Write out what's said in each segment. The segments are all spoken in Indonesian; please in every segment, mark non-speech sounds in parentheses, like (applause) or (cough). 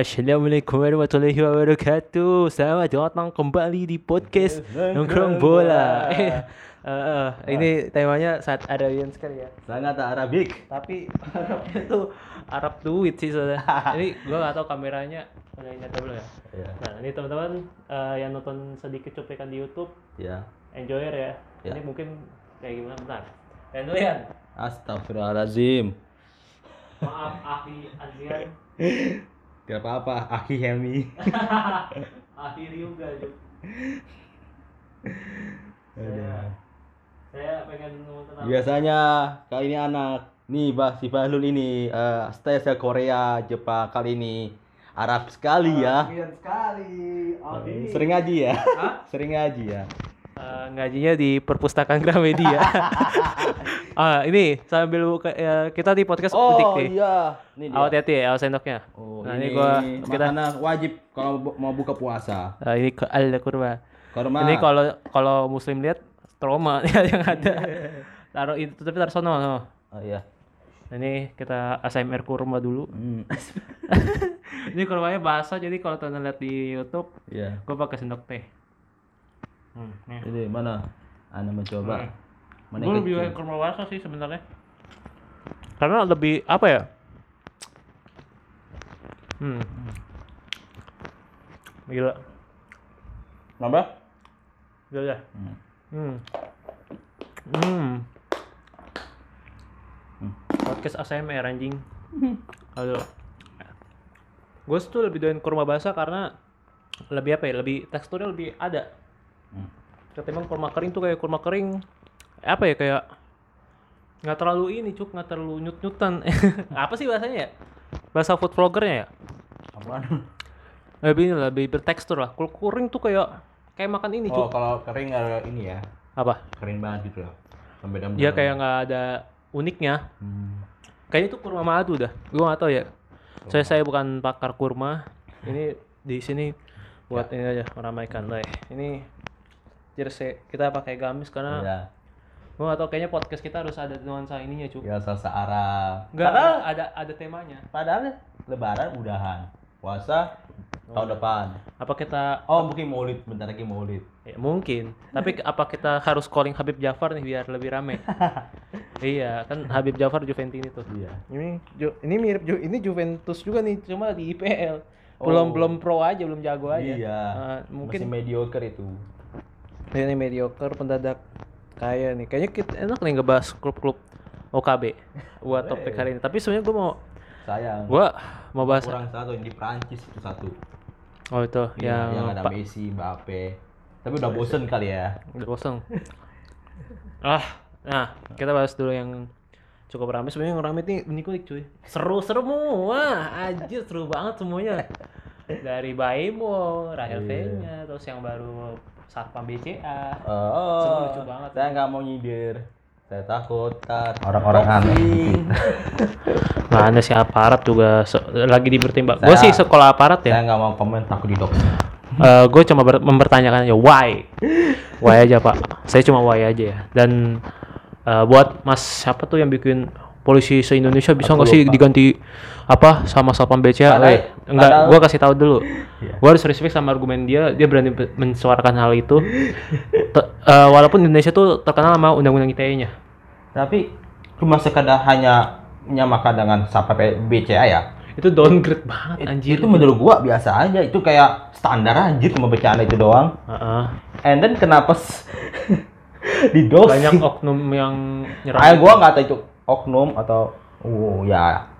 Assalamualaikum warahmatullahi wabarakatuh. Selamat datang kembali di podcast nongkrong bola. (laughs) Eh, eh, eh, ini temanya saat Arabian sekali ya. Sangat Arabik. Tapi Arabnya tuh Arab duit sih soalnya. (laughs) ini gua nggak tahu kameranya udah nyata belum ya. Ya. Nah ini teman-teman eh, yang nonton sedikit cuplikan di YouTube, Ya. enjoyer ya. Ya. Ini mungkin kayak gimana bentar. Dan. Astagfirullahalazim. Maaf Akhi Adrian. (laughs) Gak apa-apa, Aki Helmi. (laughs) Akhir juga Juk. Aduh. Saya, saya pengen ngomong tentang Biasanya kali ini anak nih bah si Bahlul ini eh stay Korea, Jepang kali ini Arab sekali ya. Arabian sekali. Abi. Sering ngaji ya? Hah? Sering ngaji ya. Eh, ngajinya di perpustakaan Gramedia. (laughs) ah, ini sambil buka, ya, kita di podcast Oh Udik nih. iya, ini dia. Awas hati ya, awas sendoknya. Oh, nah, ini, ini, gua kita wajib kalau bu- mau buka puasa. Ah, ini ke al kurma. Korma. Ini kalau kalau muslim lihat trauma ya (laughs) yang ada. Taruh itu tapi taruh sono. Oh iya. Ini kita ASMR kurma dulu. Hmm. (laughs) ini kurmanya basah jadi kalau teman lihat di YouTube, Iya. gua pakai sendok teh. Hmm, nih. Jadi mana? Anda mencoba. Hmm. Mana Gue lebih kecil? suka kurma basah sih sebenarnya. Karena lebih apa ya? Hmm. Gila. Nambah? Gila ya. Hmm. Hmm. Hmm. Hmm. Podcast ASMR anjing. Aduh. Gue tuh lebih doyan kurma basah karena lebih apa ya? Lebih teksturnya lebih ada. Hmm. Ketimbang kurma kering tuh kayak kurma kering apa ya kayak nggak terlalu ini cuk nggak terlalu nyut nyutan (laughs) apa sih bahasanya ya? Bahasa food vloggernya ya? Apaan? lebih ini lebih bertekstur lah. Kalau kering tuh kayak kayak makan ini Oh, cuk. kalau kering ada ini ya. apa? Kering banget gitu loh. Sampai dalam. dia kayak nggak ada uniknya. Hmm. kayaknya itu kurma madu dah. Gua nggak tahu ya. Saya saya bukan pakar kurma. Ini di sini buat ini aja meramaikan lah ini jersey kita pakai gamis karena Iya. Gua nggak tahu kayaknya podcast kita harus ada nuansa ininya cuk Ya salsa Arab. Enggak, Padahal, ada ada temanya. padahal lebaran udahan. Puasa tahun depan. Apa kita Oh, mungkin Maulid, bentar lagi Maulid. ya, mungkin, tapi apa kita harus calling Habib Jafar nih biar lebih rame? (laughs) iya, kan Habib Jafar Juventini tuh. Iya. Ini Ju- ini mirip Ju- ini Juventus juga nih, cuma di IPL. Belum Oh. belum pro aja, belum jago aja. Iya. Eh, mungkin Masih mediocre itu. ini mediocre pendadak kaya nih. Kayaknya kita enak nih ngebahas klub-klub OKB buat topik hari ini. Tapi sebenarnya gue mau Sayang. gua mau bahas kurang satu yang di Prancis itu satu. oh itu Iya, yang, yang ada Messi, Mbappe. Tapi udah bosen kali ya. udah kosong ah nah kita bahas dulu yang cukup ramai sebenarnya yang ramai nih unik-unik cuy seru semua aja seru banget semuanya dari Baimo, Rahel Iya. V-nya, terus yang baru Satpam BCA. Oh, Semua lucu banget. Saya nggak mau nyindir. Saya takut kan orang-orang aneh. (laughs) Mana sih aparat juga se- lagi dipertimbang. Gue sih sekolah aparat ya. Saya nggak mau komen takut di dok. gue cuma ber- mempertanyakan aja why, why aja pak. Saya cuma why aja ya. Dan eh, buat mas siapa tuh yang bikin polisi se Indonesia bisa nggak sih diganti apa sama satpam BCA? Padahal- Eh, enggak, padahal- gue kasih tahu dulu. Iya. Gue harus respect sama argumen dia. Dia berani be- mensuarakan hal itu. (laughs) Te- eh, walaupun Indonesia tuh terkenal sama undang-undang ITE-nya. Tapi cuma sekadar hanya menyamakan dengan Sapa BCA ya. Itu downgrade banget It- anjir. Itu menurut gua biasa aja. Itu kayak standar anjir cuma bercanda itu doang. Heeh. And then kenapa (laughs) di dos? Banyak oknum yang nyerang. Kayak gua nggak tahu itu oknum atau oh ya.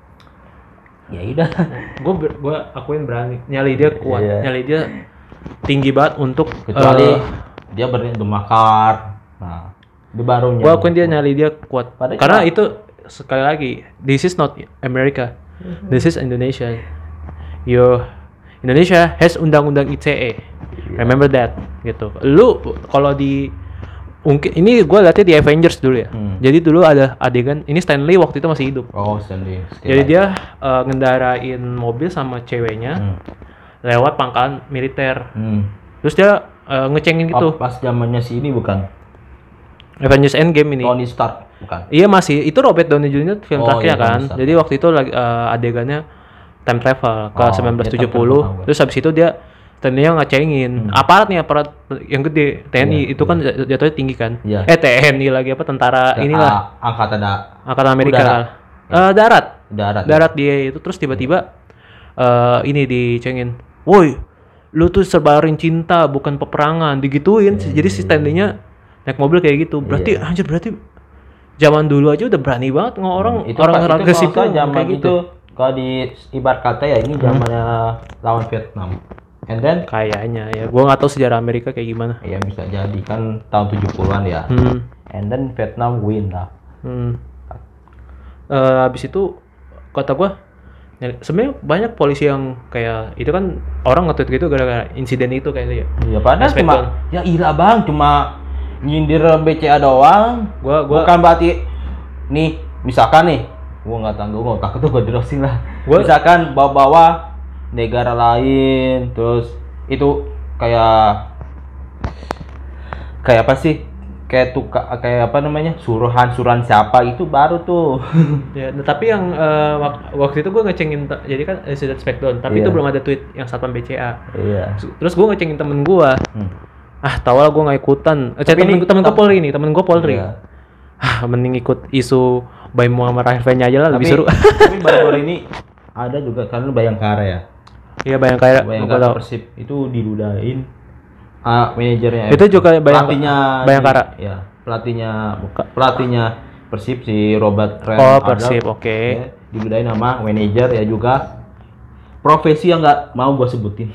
Ya udah. (laughs) Gue gue akuin berani. Nyali dia kuat. Iya. nyali dia tinggi banget untuk kecuali dia berani makar nah dia baru gue akuin dia nyali dia kuat. Padahal karena cuma- itu sekali lagi this is not America. This is Indonesia. Yo Indonesia has undang-undang ITE remember that gitu. Lu kalau di mungkin ini gue liatnya di Avengers dulu ya Hmm. jadi dulu ada adegan ini Stanley waktu itu masih hidup oh Stanley jadi dia eh, ngendarain mobil sama ceweknya hmm. lewat pangkalan militer Hmm. Terus dia eh, ngecengin gitu. Pas zamannya si ini bukan Avengers Endgame ini. Tony Stark bukan Iya masih itu Robert Downey Jr. film Oh, terakhir iya, kan. Tony Stark. Jadi waktu itu lagi eh, adegannya time travel ke Oh, 1970 dia time travel, tahu gue. terus habis itu dia TNI ngecengin Hmm. aparat nih aparat yang gede TNI Iya, itu kan jat- jatuhnya tinggi kan Iya. eh TNI lagi apa tentara Ya, inilah ah, angkatan da angkatan Amerika Udara. Eh, darat darat. ya? darat dia itu terus tiba-tiba eh ini dicengin woi lu tuh serbarin cinta bukan peperangan digituin jadi si TNI-nya naik mobil kayak gitu berarti Iya. anjir berarti zaman dulu aja udah berani banget nggak orang itu orang orang itu ke kayak gitu itu kalau di ibarat kata ya ini zamannya lawan Vietnam. And then kayaknya ya gua nggak tahu sejarah Amerika kayak gimana ya bisa jadi kan tahun 70-an ya. hmm. And then Vietnam win lah. Hmm. Eh, habis itu kata gua ya, sebenarnya banyak polisi yang kayak itu kan orang nge-tweet gitu gara-gara insiden itu kayaknya ya. Ya padahal Respect cuma ya iya bang cuma nyindir BCA doang. Gua gua Bukan berarti nih misalkan nih gua nggak tahu gua takut tuh gua lah. Gua- misalkan bawa-bawa negara lain terus itu kayak kayak apa sih kayak tuka kayak apa namanya suruhan suruhan siapa itu baru tuh (laughs) ya, nah, tapi yang eh, wak- waktu itu gua ngecengin jadi kan insiden Smackdown, tapi Iya. itu belum ada tweet yang satpam BCA. iya Terus gua ngecengin temen gua, Hmm. ah tau lah gua nggak ikutan. Eh, temen, ini- temen gua Polri nih, temen gua Polri. Iya. Ah, mending ikut isu Baim Muhammad Rahifnya aja lah, lebih tapi seru. (laughs) tapi (laughs) baru ini ada juga kan lu Bayangkara ya Iya kayak Bayangkara tahu. Persib itu diludahin ah manajernya Itu juga Bayang- pelatihnya Bayangkara. ya pelatihnya pelatihnya Persib si Robert Ren Oh, Persib, oke. ya, diludahin sama manajer ya juga profesi yang nggak mau gua sebutin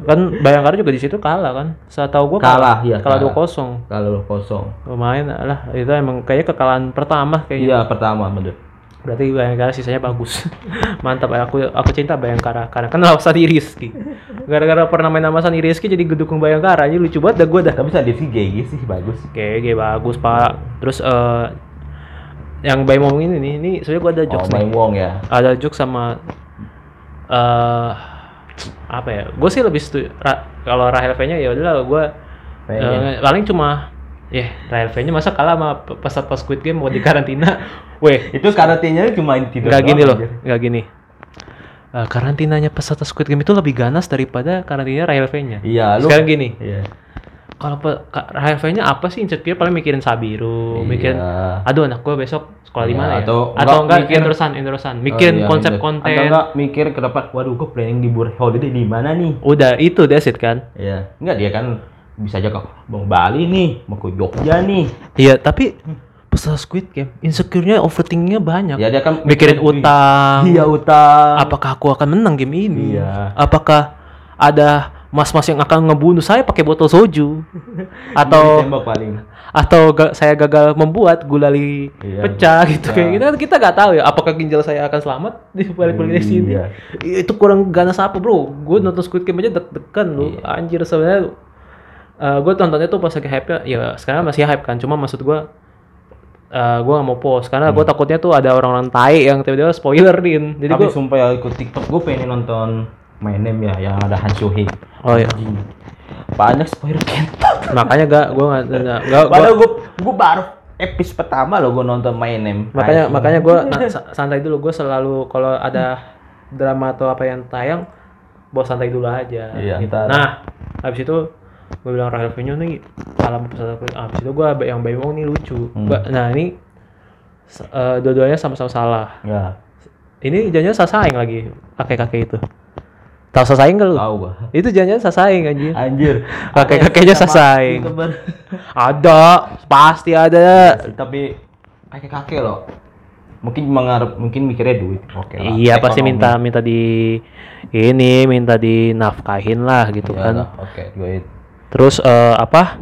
Kan Bayangkara juga di situ kalah kan. Setahu gua Kalah, iya, Kalah kalah. 2-0. kalau kosong Lumayan lah, itu emang kayaknya kekalahan pertama kayaknya. iya pertama bener Berarti Bayangkara sisanya bagus. (laughs) Mantap aku aku cinta Bayangkara karena kan Sani Rizky. Gara-gara pernah main sama Sani Rizky jadi gedukung Bayangkara. Ini lucu banget dah gua dah. tapi tadi sih GG sih bagus GG bagus, Pak. Terus eh yang Bay ngomong ini nih, ini sebenarnya gua ada oh jokes nih. Wong ya Ada jokes sama eh apa ya? Gue sih lebih setuju Ra- kalau Rahel V-nya ya udahlah gua Kayaknya. eh, paling cuma ya Rahel V-nya masa kalah sama pe- peserta Squid Game mau di karantina. (laughs) Weh, itu karantinanya cuma tidur nggak gini loh, nggak gini. Eh, karantinanya peserta Squid Game itu lebih ganas daripada karantinanya Rahel V-nya. iya lu Sekarang gini, iya kalau Rahel V-nya apa sih insecure paling mikirin Sabiru, mikirin Iya. aduh anak gue besok sekolah di Iya, mana ya? atau Atau, enggak mikir- Enderson, Enderson, mikirin Oh, iya, konsep bener. konten. Atau enggak mikir ke depan, waduh gue planning libur holiday di mana nih? Udah itu that's it kan. Iya. Enggak dia kan bisa aja ke Bang Bali nih, mau ke Jogja nih. Iya, tapi peserta Squid Game insecure-nya overthinkingnya banyak. Ya dia kan mikirin utang. Iya utang. Apakah aku akan menang game ini? Iya. Apakah ada mas-mas yang akan ngebunuh saya pakai botol soju? (laughs) Atau paling. atau ga- saya gagal membuat gulali Iya. pecah gitu Iya. kayak gitu kita nggak tahu ya apakah ginjal saya akan selamat (laughs) di balik balik sini Iya. Itu kurang ganas apa bro gue nonton Squid Game aja deg-degan lu Iya. anjir sebenarnya gue tontonnya tuh pas lagi hype ya ya sekarang masih hype kan cuma maksud gue eh gue gak mau post karena gue takutnya tuh ada orang-orang tai yang tiba-tiba spoilerin jadi Hmm. Tapi gue sumpah ya ikut TikTok gue pengen nonton My Name ya yang ada Han Soo oh iya. Banyak spoiler (laughs) makanya gak gue gak, gak, gak Padahal gue gue baru episode pertama lo gue nonton My Name. makanya makanya gue (laughs) santai dulu gue selalu kalau ada drama atau apa yang tayang bawa santai dulu aja Iya, gitu. nah habis itu gue bilang Rahel Venyo nih salam peserta kulit habis itu gue yang Baywong nih lucu Hmm. Ba- nah ini eh, dua-duanya sama-sama salah Ya, ini jangan sasaing lagi kakek-kakek itu tahu sasaing gak lu tahu gua. itu jangan sasaing anjir Anjir. (laughs) Kakek-kakeknya sasaing. (laughs) ada pasti ada Tapi kakek-kakek loh. Mungkin mengarep mungkin mikirnya duit. Oke lah. Iya pasti Ekonomi. minta minta di ini minta dinafkahin lah gitu Iya kan. Oke, duit. Terus eh, apa?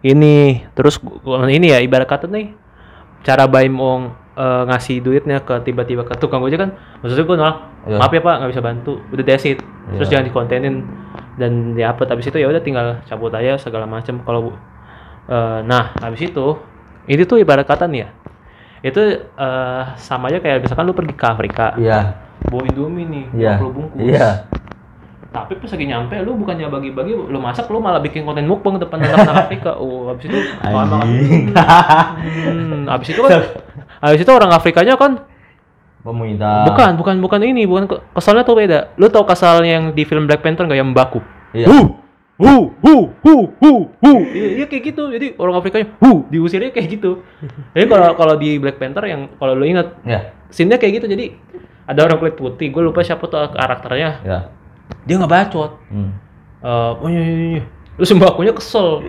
Ini terus ini ya ibarat kata nih cara Baim Ong eh, ngasih duitnya ke tiba-tiba ke tukang ojek kan maksudnya gue nolak Iya. maaf ya pak nggak bisa bantu udah that's it terus jangan dikontenin dan di upload habis itu ya udah tinggal cabut aja segala macam kalau eh, nah habis itu ini tuh ibarat kata nih ya itu eh, sama aja kayak misalkan lu pergi ke Afrika Iya. bawa Indomie nih, Iya. 20 bungkus. Iya. Tapi pas lagi nyampe lu bukannya bagi-bagi, lu masak lu malah bikin konten mukbang depan anak Afrika. Oh, habis itu Anjing. hmm, habis itu kan habis itu orang Afrikanya kan Pemerintah. Bukan, bukan, bukan ini, bukan ke- kesalnya tuh beda. Lu tau kasal yang di film Black Panther nggak yang baku? Iya. Hu, hu, hu, hu, hu, hu. Iya, iya kayak gitu. Jadi orang Afrikanya, hu, diusirnya kayak gitu. Jadi kalau kalau di Black Panther yang kalau lu ingat Ya. scene-nya kayak gitu. Jadi ada orang kulit putih, gue lupa siapa tuh karakternya. Ya. Dia nggak bacot. Hmm. Eh, oh iya, iya, iya. Sembakunya kesel.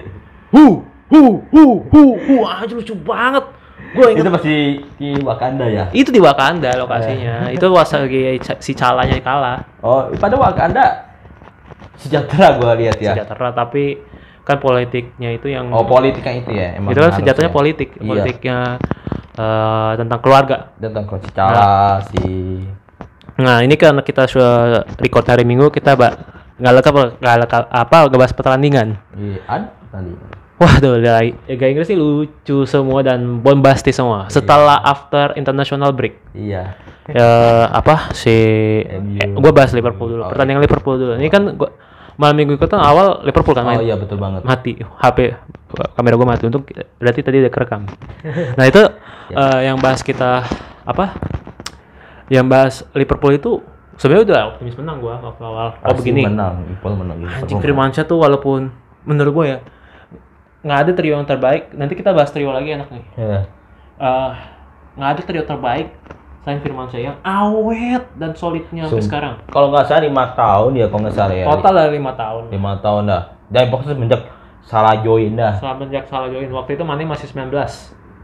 Hu, hu, hu, hu, hu. Anjir lucu banget. Gue Itu ingat pasti di Wakanda ya. itu di Wakanda lokasinya. itu pas lagi si calanya kalah. Oh, pada Wakanda sejahtera gua lihat ya. sejahtera tapi kan politiknya itu yang Oh, politiknya itu ya. Emang itu kan harus senjatanya ya. politik Iya. politiknya eh, tentang keluarga Tentang coach Cala si nah ini karena kita sudah record hari minggu kita ba nggak lengkap nggak lengkap apa nggak bahas pertandingan Iya, ad tadi. Waduh, dari Liga Inggris sih lucu semua dan bombastis semua. Setelah after international break, Iya. ya apa si eh, gua bahas Liverpool dulu. Oh, Pertandingan Liverpool dulu. Ini kan gua malam minggu itu kan awal Liverpool kan Oh main. iya betul banget. mati HP kamera gue mati untuk berarti tadi udah kerekam (laughs) nah itu eh, yang bahas kita apa yang bahas Liverpool itu sebenarnya udah optimis menang gua waktu awal oh Pasti begini menang, Liverpool menang. Anjing. Firmansyah tuh walaupun menurut gue ya nggak ada trio yang terbaik nanti kita bahas trio lagi enak nih Ya. Eh, nggak ada trio terbaik selain Firmansyah yang awet dan solidnya sampai sekarang Kalau nggak salah lima tahun ya, kalau nggak salah ya. total dari lima tahun lima tahun dah. Dan pokoknya semenjak salah join dah. semenjak salah join waktu itu Mane masih 19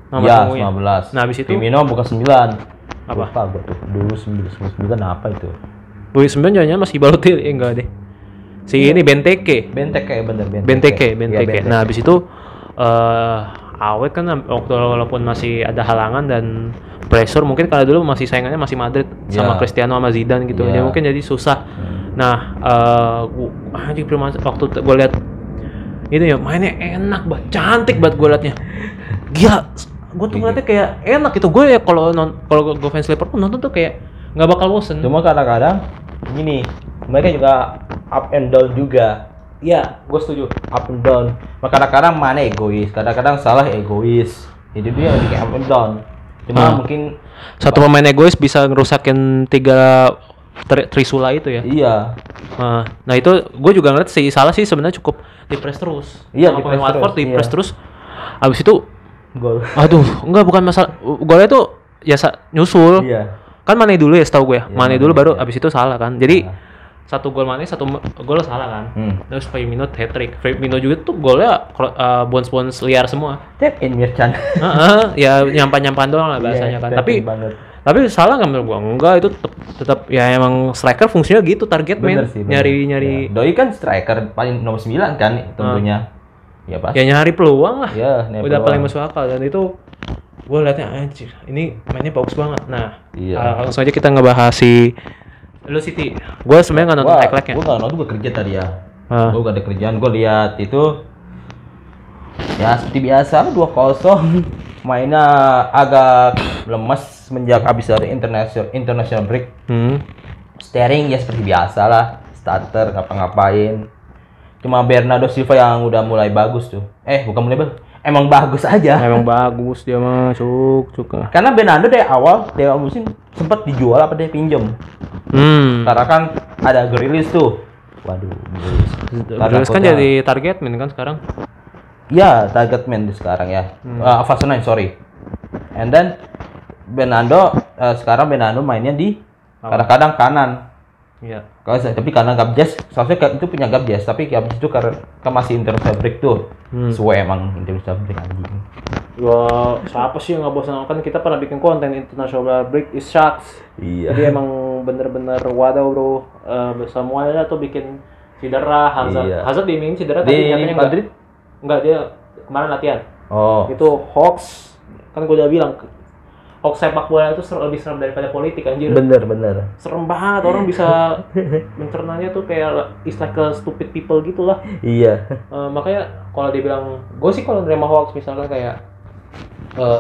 nomor Ya, punggungnya. 19. Nah, habis itu- Firmino bukan 9. Apa? Lupa gua tuh. Dulu 9, 9 apa itu? Boy 9 jangan masih Balotelli eh, enggak deh. Si ini Benteke. Benteke ya bener Benteke. Benteke, Iya, Benteke. Nah, habis itu eh awet kan waktu walaupun masih ada halangan dan pressure mungkin kalau dulu masih saingannya masih Madrid sama Ya. Cristiano sama Zidane gitu. Ya. Jadi mungkin jadi susah. Hmm. Nah, eh gua anjing Firman waktu gue lihat itu ya mainnya enak banget, cantik banget gue liatnya. Gila, gue tuh ngeliatnya kayak enak gitu. Gue ya kalau non kalau gue fans Liverpool nonton tuh kayak nggak bakal bosen. Cuma kadang-kadang gini, mereka juga up and down juga. Iya, gue setuju. Up and down. Maka kadang-kadang mana egois, kadang-kadang salah egois. Itu dia bikin up and down. Cuma Ah. mungkin Satu pemain egois bisa ngerusakin tiga tri- trisula itu ya. iya. Nah, nah itu gue juga ngeliat si Salah sih sebenarnya cukup di press terus. Iya, Sama di pemain press Watford terus, iya. terus. Abis itu, Gol. aduh, enggak bukan masalah. Golnya tuh ya sa- nyusul. Iya. Kan Mane dulu ya setahu gue. Iya, Mane dulu baru iya. abis itu salah kan. Jadi Salah. satu gol Mane, satu gol salah kan. Hmm. Terus Firmino hat trick. Firmino juga tuh golnya uh, bounce-bounce liar semua. Tap in Mirchan. Heeh, (laughs) ya nyampan-nyampan doang lah bahasanya Iya, kan. tap Tapi tapi salah nggak menurut gua enggak itu tetap tetap ya emang striker fungsinya gitu target Bener men sih. bener. nyari nyari Ya. Doi kan striker paling nomor 9 kan tentunya. Ya pas. ya nyari peluang lah Ya, nyari udah peluang. paling masuk akal dan itu gua liatnya anjir ini mainnya bagus banget nah Iya. uh, langsung aja kita ngebahas si lu Siti gua sebenarnya nggak nonton Gua- highlightnya Gua nggak nonton, gua kerja tadi ya. Ah. Gua gak ada kerjaan, gua lihat itu ya seperti biasa 2-0. (laughs) Mainnya agak lemes semenjak habis dari international international break. hmm. Steering ya seperti biasa lah, starter ngapa-ngapain. Cuma Bernardo Silva yang udah mulai bagus tuh. Eh, bukan mulai bagus. Emang bagus aja. emang bagus dia masuk suka Karena Bernardo dari awal, dari awal musim sempat dijual apa dia pinjem. hmm Karena kan ada Grilis tuh. Waduh, Grilis. Kan jadi target men kan sekarang Ya, target man di sekarang ya. Hmm. Uh, fase 9, sorry. And then Bernardo uh, sekarang Bernardo mainnya di kadang-kadang kanan. Iya Kalau saya- tapi karena Gabjes, seharusnya itu punya Gabjes, tapi Gabjes itu karena kan masih international break tuh. Hmm. Suwe emang international break anjing. Gua siapa sih yang nggak bosan kan kita pernah bikin konten international break is sharks. Iya. Jadi emang bener-bener waduh bro, uh, semuanya tuh bikin cedera, Hazard, Iya. Hazard dimainin cedera Di tapi nyatanya Madrid? enggak. Enggak dia kemarin latihan. Oh. Itu hoax, kan gue udah bilang hoax sepak bola itu ser- lebih serem daripada politik anjir. Bener bener. serem banget orang bisa (laughs) mencernanya tuh kayak istilah ke stupid people gitu lah. Iya. Eh, makanya kalau dibilang gue sih kalau nerima hoax misalkan kayak eh,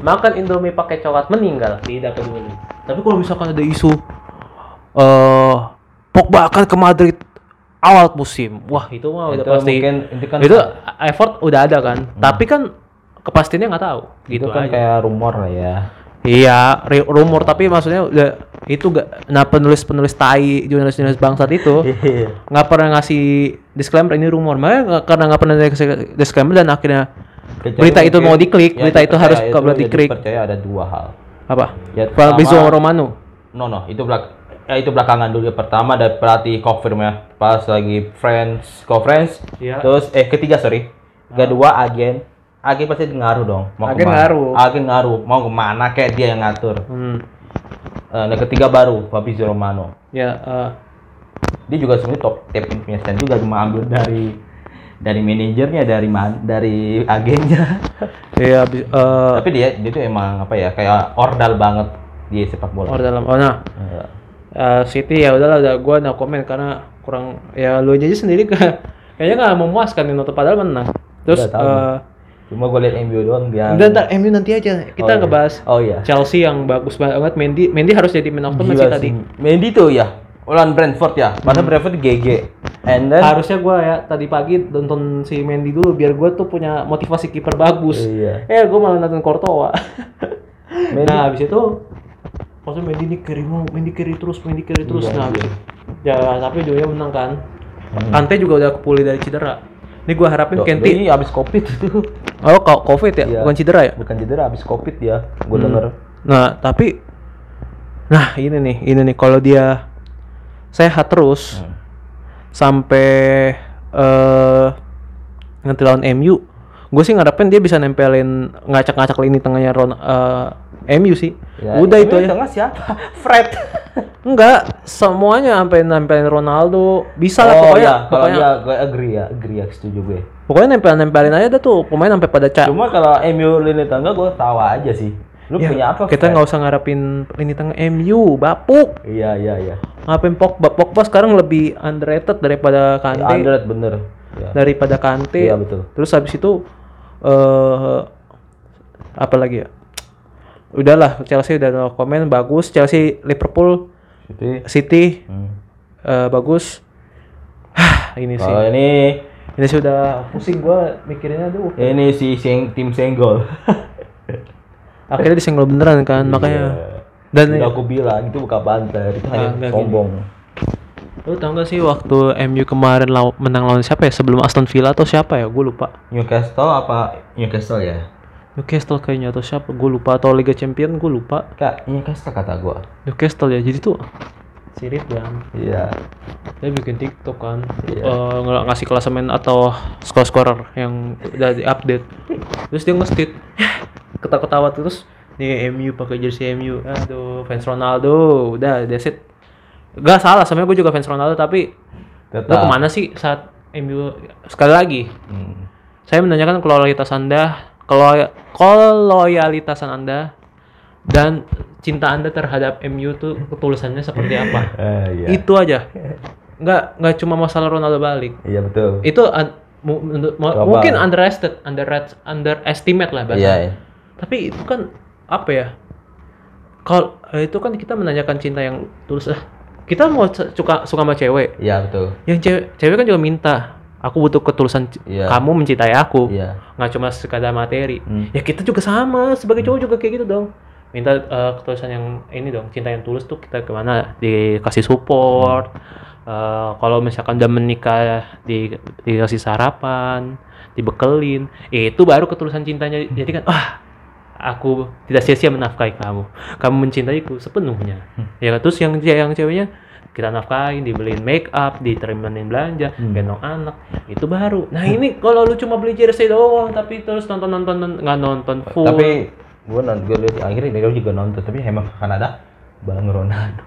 makan indomie pakai coklat meninggal tidak peduli tapi kalau misalkan ada isu eh Pogba akan ke Madrid awal musim wah itu mah udah Itu pasti mungkin itu kan itu effort udah ada kan tapi kan kepastiannya nggak tahu gitu itu kan aja kayak rumor lah ya. Iya, rumor tapi maksudnya udah itu gak nah penulis penulis tai jurnalis jurnalis bangsat itu (laughs) Iya. nggak pernah ngasih disclaimer ini rumor makanya karena nggak pernah ngasih disclaimer dan akhirnya Kecuali berita itu mau diklik yang berita itu harus kalau yang diklik dipercaya ada dua hal. apa Ya, pertama- Romano No no, itu belak ya, itu belakangan dulu. Pertama dari pelatih confirm ya, pas lagi friends conference. Iya. Terus eh ketiga sorry, kedua agen. Agen pasti ngaruh dong. Agen ke mana. ngaruh. Agen ngaruh. Mau ke mana kayak dia yang ngatur. hmm. Eh, yang ketiga baru Fabrizio Romano. ya eh, Dia juga sebenarnya top tip investment juga cuma ambil dari dari manajernya dari man, dari agennya. (laughs) iya eh, Tapi dia dia tuh emang apa ya kayak ordal banget di sepak bola. dalam oh nah Iya. eh, City ya udahlah udah gua no komen karena kurang ya lu aja sendiri (laughs) kayaknya nggak memuaskan nih nonton padahal menang terus eh, Cuma gue liat MU doang dia. dan ntar MU nanti aja kita Oh, iya. ngebahas Oh iya. Chelsea yang bagus banget Mendy Mendy harus jadi man of the match tadi. Mendy tuh ya. Ulan Brentford ya. Padahal Brentford GG. And then harusnya gua ya tadi pagi nonton si Mendy dulu biar gua tuh punya motivasi kiper bagus Iya. eh gua malah nonton (laughs) Mendy- nah habis itu maksudnya Mendy ini kiri mau Mendy kiri terus Mendy kiri terus Iya, nah habis ya tapi ujungnya menang kan Hmm. Kante juga udah kepulih dari cedera ini gua harapin Loh, Kenti Ini abis covid itu. oh covid ya Iya. bukan cedera ya Bukan cedera abis covid dia. Gue Hmm. denger. Nah, tapi nah ini nih, ini nih kalau dia sehat terus Hmm. sampai eh nanti lawan MU, gue sih ngarepin dia bisa nempelin ngacak-ngacak lini tengahnya Ron eh, MU sih. Ya, Udah itu aja. Tengah siapa? (laughs) Fred. (laughs) Enggak, semuanya sampai nempelin Ronaldo. Bisa lah oh pokoknya. iya, kalau pokoknya, dia gue agree ya, agree ya, setuju gue. pokoknya nempel-nempelin aja dah tuh pemain sampai pada cak. Cuma kalau MU lini tengah gue tawa aja sih. Lu Ya, punya apa? kita nggak usah ngarepin lini tengah MU, bapuk. Iya iya iya. Ngapain Pogba? Pogba sekarang lebih underrated daripada Kante. Underrated bener. Ya. daripada Kante. Iya, betul. Terus habis itu eh apa lagi ya? Udahlah Chelsea udah no komen bagus. Chelsea Liverpool Jadi, City hmm. eh, bagus. Hah, ini sih. ini Ini sih udah pusing gua mikirinnya aduh. ini si seng, tim senggol. (laughs) Akhirnya disenggol beneran kan, makanya dan Udah aku bilang itu bukan banter, itu hanya enggak sombong. Lu tau gak sih waktu MU kemarin law- menang lawan siapa ya? Sebelum Aston Villa atau siapa ya? Gue lupa. Newcastle apa Newcastle ya? Newcastle kayaknya atau siapa? Gue lupa. Atau Liga Champion gue lupa. Kak, Newcastle kata gua. Newcastle ya? Jadi tuh sirip kan Iya. dia bikin TikTok kan. Iya. ng- ngasih klasemen atau skor scorer yang udah diupdate terus dia nge-tweet (laughs) ketawa-ketawa terus. Nih MU pakai jersey MU aduh fans Ronaldo. Udah that's it gak salah sebenarnya gue juga fans Ronaldo tapi lo Tetap. ke mana sih saat MU sekali lagi Hmm. saya menanyakan loyalitas anda kalau loyalitasan anda dan cinta anda terhadap MU tuh ketulusannya seperti apa (laughs) Eh, iya. itu aja nggak nggak cuma masalah Ronaldo balik Iya betul. itu Global. mungkin underestimate under underestimate lah bahasa Iya, iya. tapi itu kan apa ya kalau eh, itu kan kita menanyakan cinta yang tulus ah kita mau suka suka sama cewek Iya betul. yang cewek cewek kan juga minta aku butuh ketulusan Iya. kamu mencintai aku Iya. nggak cuma sekadar materi Hmm. ya kita juga sama sebagai cowok juga kayak gitu dong minta eh, ketulusan yang ini dong cinta yang tulus tuh kita ke mana dikasih support Eh, kalau misalkan udah menikah di dikasih sarapan dibekelin itu baru ketulusan cintanya jadi kan wah aku tidak sia-sia menafkahi kamu kamu mencintaiku sepenuhnya ya kan? terus yang yang ceweknya kita nafkahin dibeliin make up ditemenin belanja Hmm. gendong anak itu baru nah ini kalau lu cuma beli jersey doang tapi terus nonton nonton nggak nonton full Tapi gua nonton gua lihat akhirnya dia juga nonton tapi emang ke Kanada Bang Ronaldo.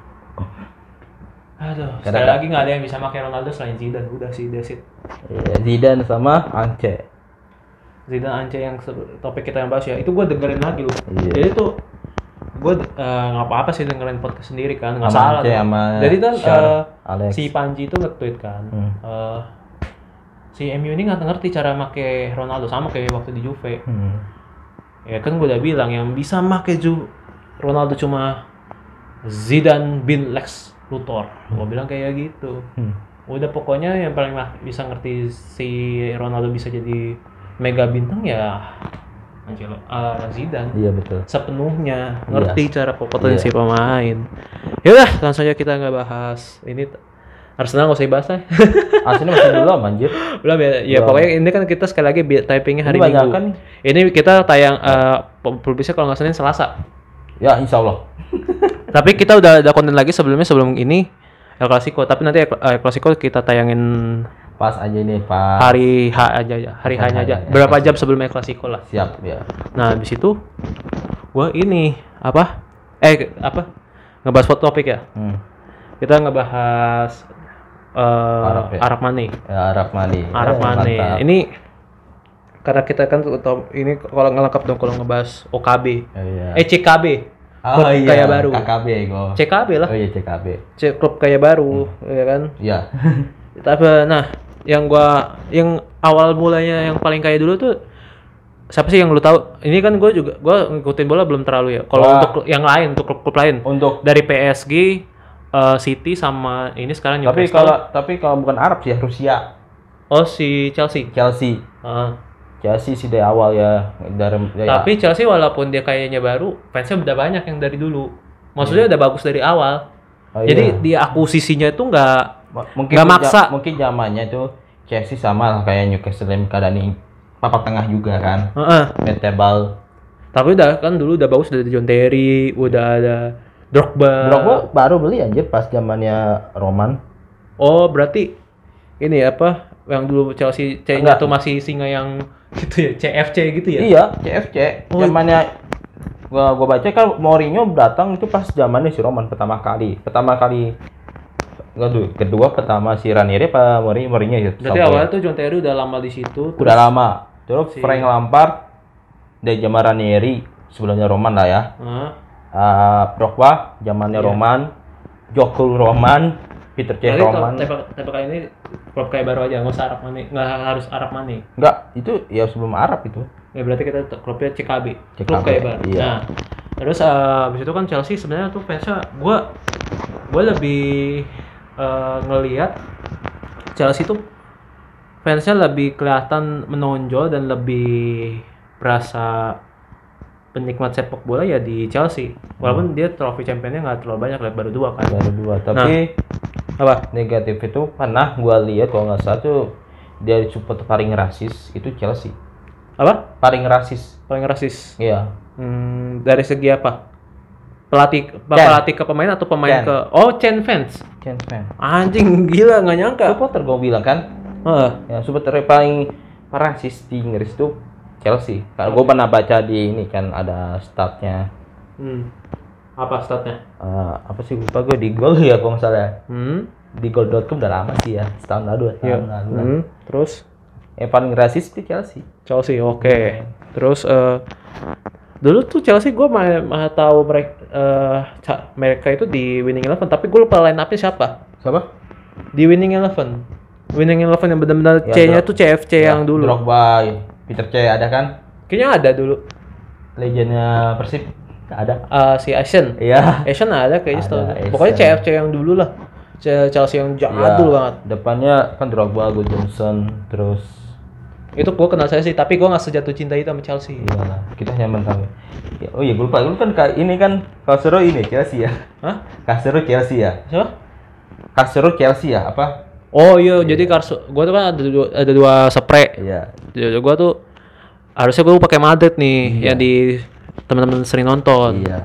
aduh Karena sekali lagi nggak ada yang bisa pakai Ronaldo selain Zidane udah sih that's it Iya, Zidane sama Ance. Zidane Ance yang topik kita yang bahas ya itu gue dengerin lagi loh Iya. jadi tuh gue nggak apa-apa sih dengerin podcast sendiri kan nggak salah Ance sama jadi kan eh, Alex. si Panji itu nge-tweet kan Hmm. eh, si MU ini nggak ngerti cara make Ronaldo sama kayak waktu di Juve Hmm. ya kan gue udah bilang yang bisa make Ju Ronaldo cuma Zidane bin Lex Luthor gue bilang kayak gitu Hmm. udah pokoknya yang paling bisa ngerti si Ronaldo bisa jadi mega bintang ya Angelo, uh, Zidane Iya betul. sepenuhnya ngerti cara kompetensi Iya. pemain. Yaudah, langsung aja kita nggak bahas ini Arsenal nggak usah dibahas (laughs) lah. Aslinya masih belum anjir. Belum ya, ya Belum. pokoknya ini kan kita sekali lagi typingnya hari Ini Minggu. kan? Ini kita tayang uh, publisnya kalau nggak Senin Selasa. Ya insya Allah. (laughs) Tapi kita udah ada konten lagi sebelumnya sebelum ini El Clasico. Tapi nanti El Clasico kita tayangin Pas aja ini Pak. hari H aja, ya. hari H-nya H aja. ya, Berapa jam sebelum El Clasico lah. Siap ya. Nah, habis itu gua ini apa? Eh apa? Ngebahas foto topik ya. Hmm. Kita ngebahas eh Arab ya? Arab Mane. Ya Arab Mani. Arab mantap. Ini karena kita kan ini kalau nggak lengkap dong kalau ngebahas OKB. Oh, iya. Eh CKB. Oh klub iya. kaya baru. KKB go. CKB lah. Oh iya CKB. C- klub kaya baru, ya kan? Iya. Tapi nah, yang gua yang awal mulanya yang paling kaya dulu tuh siapa sih yang lu tahu? Ini kan gua juga gua ngikutin bola belum terlalu ya. Kalau untuk yang lain, untuk klub-klub lain Untuk dari PSG, eh, City sama ini sekarang tapi Newcastle. kalau tapi kalau bukan Arab sih ya Rusia, oh si Chelsea. Chelsea. Ah. Chelsea sih dari awal ya dari ya, Tapi Chelsea walaupun dia kayaknya baru, fansnya udah banyak yang dari dulu. Maksudnya udah bagus dari awal. Oh, Jadi iya. dia akuisisinya itu nggak mungkin nggak maksa. ja- mungkin zamannya itu Chelsea sama lah kayak Newcastle yang keadaan papak tengah juga kan. Heeh. Metebal. Tapi udah kan dulu udah bagus udah ada John Terry, udah ada Drogba. Drogba baru beli anjir pas zamannya Roman. Oh, berarti ini apa yang dulu Chelsea Enggak. tuh masih singa yang gitu ya, CFC gitu ya? Iya, CFC. Oh, Zamannya gua gua baca kan Mourinho datang itu pas zamannya si Roman pertama kali. Pertama kali enggak kedua pertama si Ranieri apa Mourinho Mourinho ya. Berarti awalnya tuh John Terry udah lama di situ. udah lama. Terus Si- Frank Lampard dari zaman Ranieri sebelumnya Roman lah ya. Heeh. Uh, Drogba zamannya Iya. Roman, Jokul Roman, Peter C. Roman. tebak tebak kali ini klub kayak baru aja, nggak usah Arab Mane, nggak harus Arab Mane. Enggak, itu ya sebelum Arab itu. Ya berarti kita klubnya CKB, klub CKB, kayak baru. iya. Nah, terus eh, habis itu kan Chelsea sebenarnya tuh fansnya gua gua lebih eh, ngelihat Chelsea tuh fansnya lebih kelihatan menonjol dan lebih berasa penikmat sepak bola ya di Chelsea. Walaupun dia trofi championnya nggak terlalu banyak, baru dua kan. Baru dua, tapi Apa? negatif itu pernah gua lihat kalau nggak salah tuh dari support paling rasis itu Chelsea. Apa? Paling rasis. Paling rasis. Iya. Hmm, dari segi apa? Pelatih Chen. pelatih ke pemain atau pemain Chen. ke Oh, Chen fans. Chance fan. Anjing gila nggak nyangka. Supporter gua bilang kan, Heeh. ya supporter paling rasis di Inggris tuh Chelsea. Kalau gua pernah baca di ini kan ada statnya Hmm. Apa statnya? eh, apa sih lupa gue di gol ya kalau nggak salah ya. Hmm. di goal.com udah lama sih ya setahun lalu dua Iya. tahun lalu. Hmm. Terus yang paling rasis itu Chelsea Chelsea, oke. Terus eh dulu tuh Chelsea gue mah, mah tahu mereka eh ca- mereka itu di Winning Eleven, tapi gue lupa line up-nya siapa. siapa Di Winning Eleven. Winning Eleven yang benar-benar Ya, C-nya tuh CFC yang dulu. Drogba Peter C ada kan Kayaknya ada dulu. legendnya Persib ada Eh, si Asian. iya Asian ada kayaknya Ada. Asian. Pokoknya CFC yang dulu lah. Chelsea yang Iya. jadul banget. depannya kan Drogba Go Johnson terus Itu gue kenal saya sih, tapi gue nggak sejatuh cinta itu sama Chelsea. iya kita nyaman tahu ya, oh iya gue lupa lu kan ka- ini kan Casero ini Chelsea ya Hah? Casero Chelsea ya Siapa? Casero Chelsea ya apa Oh iya, jadi karso, gue tuh kan ada dua, ada dua spray. iya Jadi gue tuh harusnya gue pakai Madrid nih, yang di teman-teman sering nonton. iya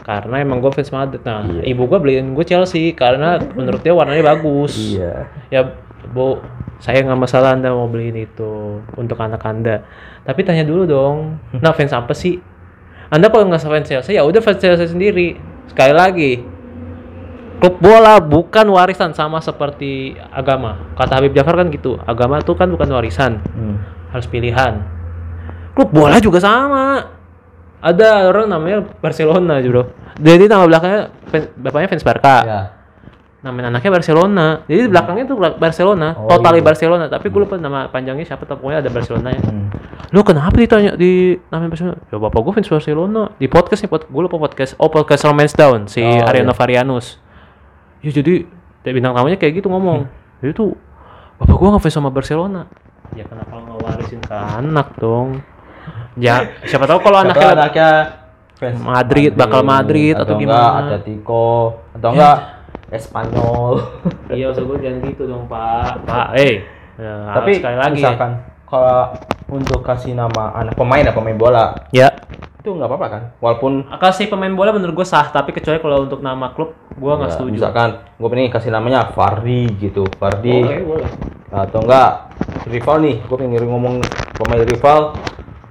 Karena emang gue fans Madrid. Nah, Iya. ibu gue beliin gue Chelsea karena menurut dia warnanya bagus. iya Ya, bu, saya nggak masalah anda mau beliin itu untuk anak anda. Tapi tanya dulu dong, nah fans apa sih? Anda kalau nggak fans Chelsea ya udah fans Chelsea sendiri. Sekali lagi, klub bola bukan warisan sama seperti agama. Kata Habib Jafar kan gitu, agama tuh kan bukan warisan, hmm. harus pilihan. Klub bola juga sama. Ada orang namanya Barcelona, bro. Jadi nama belakangnya fan- bapaknya fans Barca ya namain anaknya Barcelona. Jadi di belakangnya tuh Barcelona, Oh, totally iya. Barcelona. Tapi gue lupa nama panjangnya siapa, tapi pokoknya ada Barcelona ya. hmm. Lu kenapa ditanya di namain Barcelona? Ya bapak gue fans Barcelona. Di podcast nih, pod, gue lupa podcast. Oh podcast Romance Down si Oh, Ariano iya. Varianus. Ya jadi dari bintang tamunya kayak gitu ngomong. Jadi tuh bapak gue ngefans sama Barcelona. Ya kenapa nggak warisin ke anak dong? Ya, siapa tahu kalau anaknya anaknya fans Madrid, bakal Madrid atau enggak gimana. Atletico atau enggak Espanyol. (laughs) Iya, usah gue jangan gitu dong, Pak. Pak, eh. Ya, Tapi sekali lagi. misalkan kalau untuk kasih nama anak pemain ya pemain bola Ya, itu nggak apa-apa kan? Walaupun kasih pemain bola menurut gue sah, tapi kecuali kalau untuk nama klub, gue nggak ya, setuju. misalkan gue pengen kasih namanya Fardi gitu, Fardi boleh. atau enggak rival nih, gue pengen ngomong pemain rival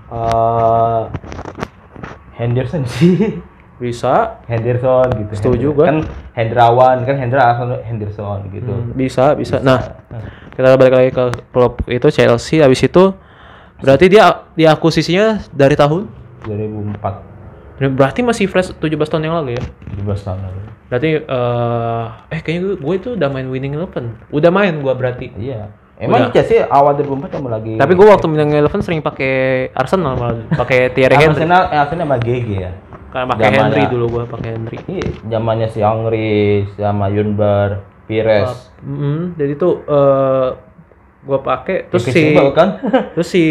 eh Henderson sih. (laughs) Bisa, Henderson gitu. Setuju Hender- gua. Kan Hendrawan, kan Hendra Henderson gitu. Hmm, bisa, bisa. Nah, kita balik lagi ke klub itu Chelsea. Habis itu berarti dia diakusisinya dari tahun 2004 berarti masih fresh 17 tahun yang lalu ya. 17 tahun lalu. Berarti eh eh kayaknya gue, gue itu udah main winning eleven. Udah main gue berarti. Iya. Emang Udah. Chelsea awal 2004 emang lagi Tapi gue waktu winning eleven sering pakai Arsenal malah pakai Thierry Henry. Arsenal, eh, Arsenal sama GG ya. Karena pakai. Henry dulu gue pakai Henry. Iya, zamannya si Henry sama Yunber, Pires. Mm, jadi tuh eh gue pakai terus si kan? (laughs) terus si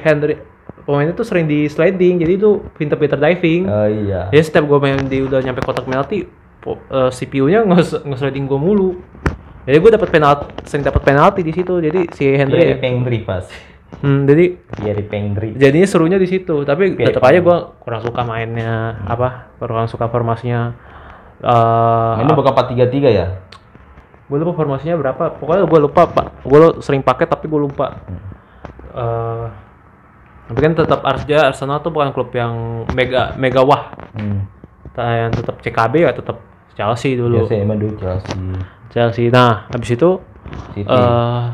Henry pemainnya tuh sering di sliding jadi tuh pinter-pinter diving. Oh iya. Jadi setiap gue main di udah nyampe kotak penalti, po- eh, CPU-nya nge nge-sliding gue mulu. Jadi gue dapat penalti, sering dapat penalti di situ. Jadi si Henry, Pengri pas. Hmm, jadi Thierry Pengri. jadinya serunya di situ. Tapi tetap aja gue kurang suka mainnya, apa, kurang suka formasinya. eh Ini bukan 433 ya? gue lupa formasinya berapa. Pokoknya gue lupa, pak. Gue sering pakai tapi gue lupa. eh tapi kan tetap Arsenal, Arsenal tuh bukan klub yang mega mega wah. Hmm. Yang tetap CKB ya tetap Chelsea dulu. Emang dulu Chelsea. Chelsea. Nah, habis itu City. eh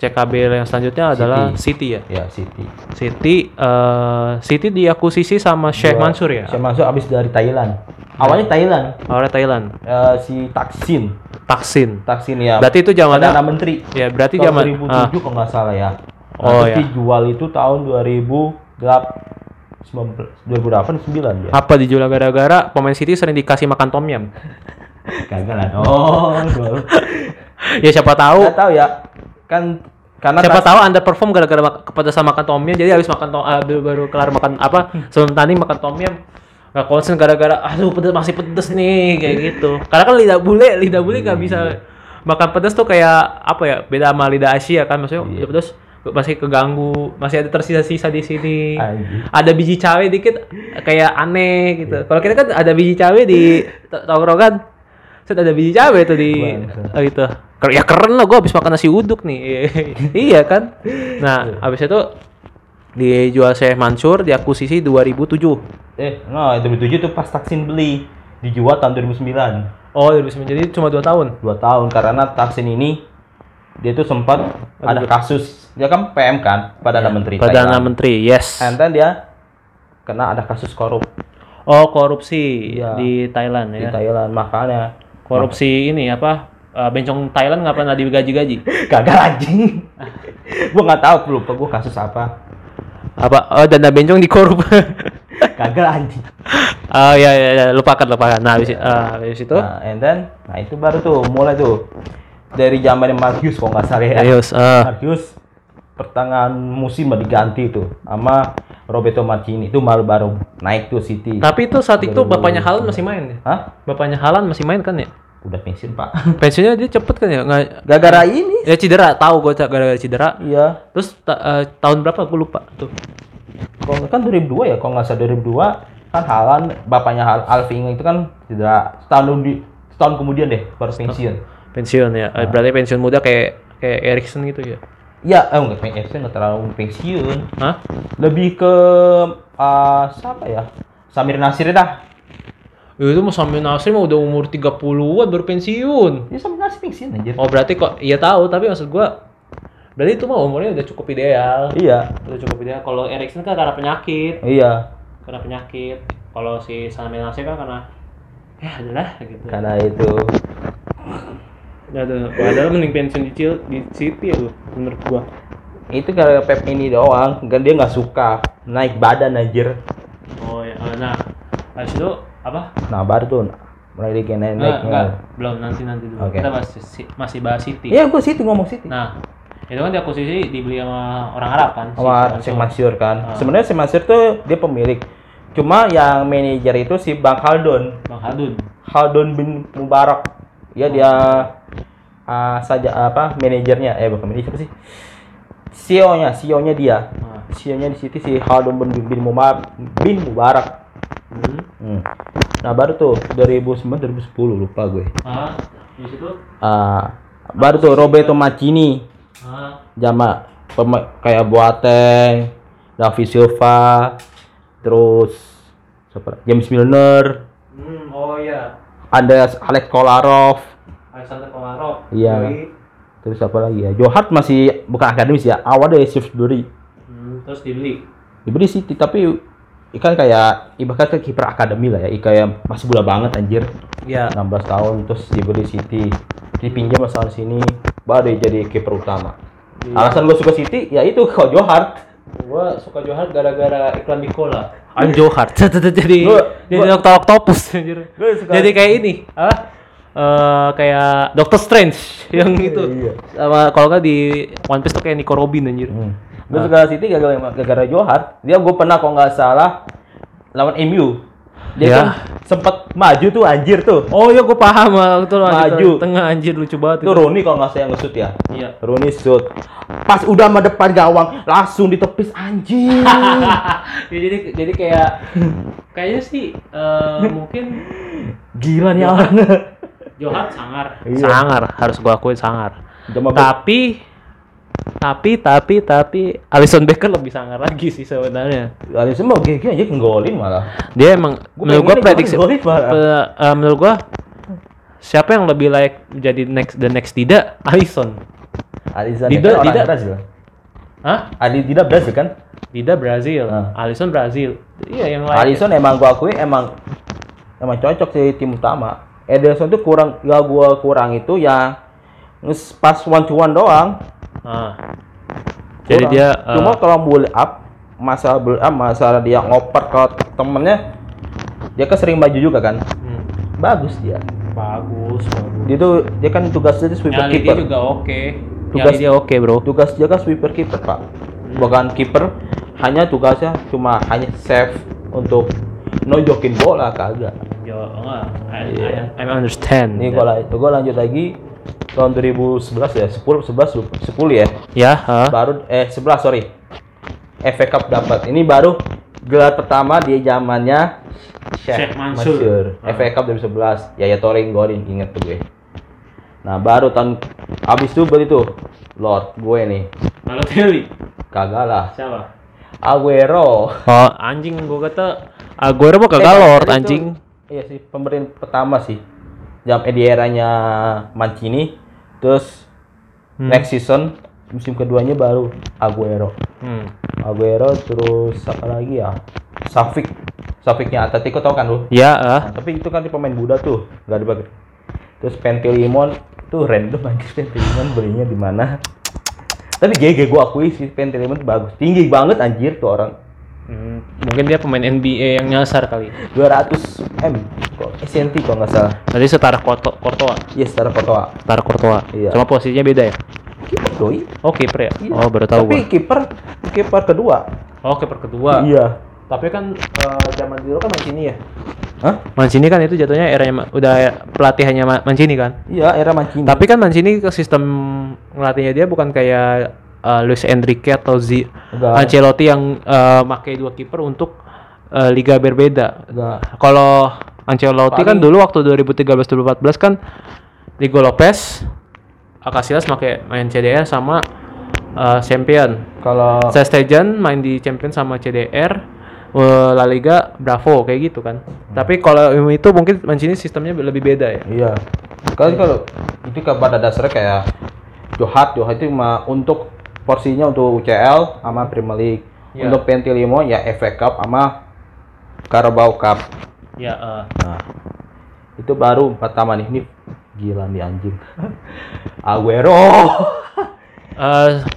CKB yang selanjutnya adalah City ya. ya, City. City eh City diakuisisi sama Sheikh Dua- Mansur ya. Sheikh Mansur abis dari Thailand. Awalnya Thailand. Awalnya Thailand. Eh, si Taksin. Taksin. Taksin ya. Berarti itu Perdana zamannya Menteri. ya berarti tahun zaman 2007 ah, kalau nggak salah ya. Oh, Terus ya. dijual itu tahun 2008 2008 9 ya. apa dijual gara-gara pemain City sering dikasih makan tom yum. (laughs) Kagak lah. Oh, (laughs) ya siapa tahu Nggak tahu ya. Kan karena siapa tahu underperform gara-gara mak- kepedesan makan tom yum jadi habis makan tom ah, baru, baru kelar makan apa sebelum tanding makan tom yum nggak konsen gara-gara aduh pedes masih pedes nih kayak gitu. Karena kan lidah bule lidah bule nggak bisa makan pedes tuh kayak apa ya beda sama lidah Asia kan maksudnya Iya. lidah pedes masih keganggu masih ada tersisa-sisa di sini. Ada biji cabe dikit kayak aneh gitu. Kalau kita kan ada biji cabe di (laughs) to- tongkrongan set ada biji cabe tuh di oh, itu ya keren lah gue habis makan nasi uduk nih. (laughs) Iya kan? Nah habis itu dijual Syekh Mansur diakuisisi 2007 eh no 2007 tuh pas Taksin beli. Dijual tahun 2009 oh 2009 jadi cuma 2 tahun? Dua tahun karena Taksin ini dia tuh sempat ada kasus. Dia kan PM kan perdana menteri Iya. Perdana Thailand. Menteri yes. And then dia kena ada kasus korup. Oh korupsi Iya. di Thailand di ya. Thailand makanya korupsi ini apa eh, bencong Thailand nggak pernah digaji-gaji? Gagal anjing. Gua nggak tahu lupa gua kasus apa. Apa oh dana bencong dikorup. (laughs) Gagal anjing. Oh iya iya iya. lupakan lupakan. Nah habis, eh, habis itu? Nah and then nah itu baru tuh mulai tuh. Dari zaman Marcus kok nggak salah ya. Arius eh, Marcus pertengahan musim baru diganti tuh sama Roberto Mancini itu baru baru naik tuh City. Tapi itu saat itu bapaknya Halan masih main ya? Hah? Bapaknya Halan masih main kan ya? Udah pensiun pak. (laughs) Pensiunnya dia cepet kan ya? Nggak, gara-gara ini. Ya cedera, tahu gue gara-gara cedera. iya. Terus ta- eh, tahun berapa? Gue lupa tuh. kalau kan 2002 ya? Kalau nggak salah 2002 kan Halan bapaknya Hal Alving itu kan tidak setahun di setahun kemudian deh baru pensiun. Pensiun ya. Eh, Berarti pensiun muda kayak kayak Erikson gitu ya. ya eh enggak pensiun nggak terlalu pensiun. Hah? lebih ke ah, siapa ya? Samir Nasir dah Ya, itu mau sampai Nasri mah udah umur 30-an baru pensiun. ya Samir Nasir pensiun aja Oh berarti kok iya tahu tapi maksud gua berarti itu mah umurnya udah cukup ideal. iya. Udah cukup ideal. Kalau Erikson kan karena penyakit. iya. Karena penyakit. Kalau si Sami Nasir kan karena ya adalah gitu. Karena itu. Ya ada padahal mending pensiun di di City ya lu menurut gua. Itu gara Pep ini doang. Kan dia nggak suka naik badan anjir. Oh ya nah. Habis itu apa nah baru tuh mulai lagi naik enggak naiknya belum nanti nanti dulu Oke. kita masih si- masih bahas City iya gua City ngomong City nah Itu kan diakuisisi dibeli sama orang Arab kan? si sama Mansour. Mansur kan. Ah. Sebenarnya Sheikh Mansur tuh dia pemilik. Cuma yang manajer itu si Bang Haldun. Bang Hadun. Haldun bin Mubarak. Ya dia ah, saja apa manajernya eh bukan manajer sih? CEO-nya, CEO-nya dia. Nah. CEO-nya di situ si Haldun bin, bin Mubarak. Bin Mubarak. Hmm. Hmm. Nah, baru tuh 2009 2010 lupa gue. Ah, di situ. Ah, baru tuh Roberto Mancini. Ah, Jama kayak Boateng, David Silva, terus siapa? James Milner, hmm, oh iya. ada Alex Kolarov, Alexander Komarov. Iya. Yoi. terus apa lagi ya? Joe Hart masih bukan akademis ya, awal dari Shrewsbury. Hmm, terus dibeli. Dibeli City tapi ikan kayak ibaratnya kayak kiper akademi lah ya, kayak masih muda banget anjir. Iya. 16 tahun terus dibeli City. Dipinjam asal sini baru dia jadi kiper utama. Iya. Alasan gue suka City ya itu kok Joe Hart. Gua suka Johar gara-gara iklan Nicola. I'm Johar. (laughs) jadi Gua- jadi gua- dokter octopus anjir. Gua suka- Jadi kayak ini, apa? Eh kayak Doctor Strange (laughs) yang itu. iya. Sama kalau nggak di One Piece tuh kayak Nico Robin anjir. Hmm. Gue suka City gara-gara gara-gara Joe Hart. Dia gue pernah kalau nggak salah lawan MU. Dia Ya. kan sempat maju tuh anjir tuh. Oh iya gua paham ah, itu loh, Maju. tengah anjir lucu banget Itu Rooney kalau nggak saya nge-shoot ya. Iya. Rooney shoot. Pas udah sama depan gawang langsung ditepis anjir. (laughs) ya, jadi jadi kayak kayaknya sih eh, mungkin Gila nih orang. Johar sangar. Iya. Sangar, harus gua akuin sangar. Cuma gua- Tapi tapi tapi tapi Alison Becker lebih sangar lagi sih sebenarnya. Alisson mau GG aja nggolin malah. Dia emang Gua menurut gua pengennya prediksi pe- eh, menurut gua siapa yang lebih layak menjadi next the next tidak Dida- kan orang Dida- Brazil. Hah? Adi tidak Brazil kan? Dida Brazil, Ah. Alisson Brazil. Iya yang lain. Alisson emang gua akui emang emang cocok sih tim utama. Ederson tuh kurang ya gua kurang itu ya pas one to one doang. Ah. Jadi Kurang. dia eh, cuma kalau build up masalah build up masalah dia ngoper ke temennya dia kan sering maju juga kan. hmm, Bagus dia. bagus, bagus. Dia tuh dia kan tugasnya itu sweeper Nyali dia keeper. juga oke. Tugas- Nyali dia oke, Bro. Tugas dia kan sweeper keeper, Pak. Bukan keeper, hanya tugasnya cuma hanya save untuk nojokin bola kagak. Yo, enggak. I, Iya. I, I understand. Nih gua, la- gua lanjut lagi tahun 2011 ya, 10 11 lupa. 10 ya. Ya, ha? Baru eh 11 sorry. FA Cup dapat. Ini baru gelar pertama di zamannya Sheikh Mansur. Ah. FA Cup 2011. Yaya Toure yang golin inget tuh gue. Nah, baru tahun abis itu beli tuh Lord gue nih. Balotelli. Kagak lah. Siapa? Aguero. Oh, anjing gua kata Aguero mah Eh, kagak lord itu- anjing. Iya sih, pemberian pertama sih. Jam eh, di eranya Mancini. Terus Hmm. next season musim keduanya baru Aguero. Hmm. Aguero terus apa lagi ya? Safik. Safiknya Atletico tau kan lu? Ya. Nah, tapi itu kan pemain muda tuh, nggak dipakai. Terus Pentilimon tuh random anjir (laughs) Pentilimon belinya di mana? Tapi GG gua akui sih Pentilimon bagus. Tinggi banget anjir tuh orang. Hmm, mungkin dia pemain NBA yang nyasar kali. 200 M kok SNT kok nggak salah. Berarti setara Korto, Kortoa. Iya secara foto Setara Kortoa. Iya. Cuma posisinya beda ya? kiper doi. Oh, kiper ya? Iya. Oh, baru tahu Tapi kiper kiper kedua. Oh, kiper kedua. Iya. Tapi kan eh, zaman dulu kan Mancini ya. Hah? Mancini kan itu jatuhnya eranya udah pelatihannya Ma- Mancini kan. Iya, era Mancini. Tapi kan Mancini ke sistem ngelatihnya dia bukan kayak uh, Luis Enrique atau Z Enggak. Ancelotti yang uh, pakai dua kiper untuk uh, liga berbeda. Kalau Ancelotti kan Paling- dulu waktu 2013-2014 kan Diego Lopez, Casillas pakai main CDR sama uh, Champion. Kalau Sestegen main di Champion sama CDR, uh, La Liga Bravo kayak gitu kan. Tapi kalau itu mungkin Mancini sistemnya lebih beda ya. Iya. Kalau kalau itu pada dasarnya kayak Johat, Johat itu mah untuk porsinya untuk UCL sama Premier League. Iya. Untuk Pentilimo ya FA Cup sama Carabao Cup. Ya, uh, Nah, itu baru pertama nih. Ini gila nih anjing. (laughs) Aguero. (laughs)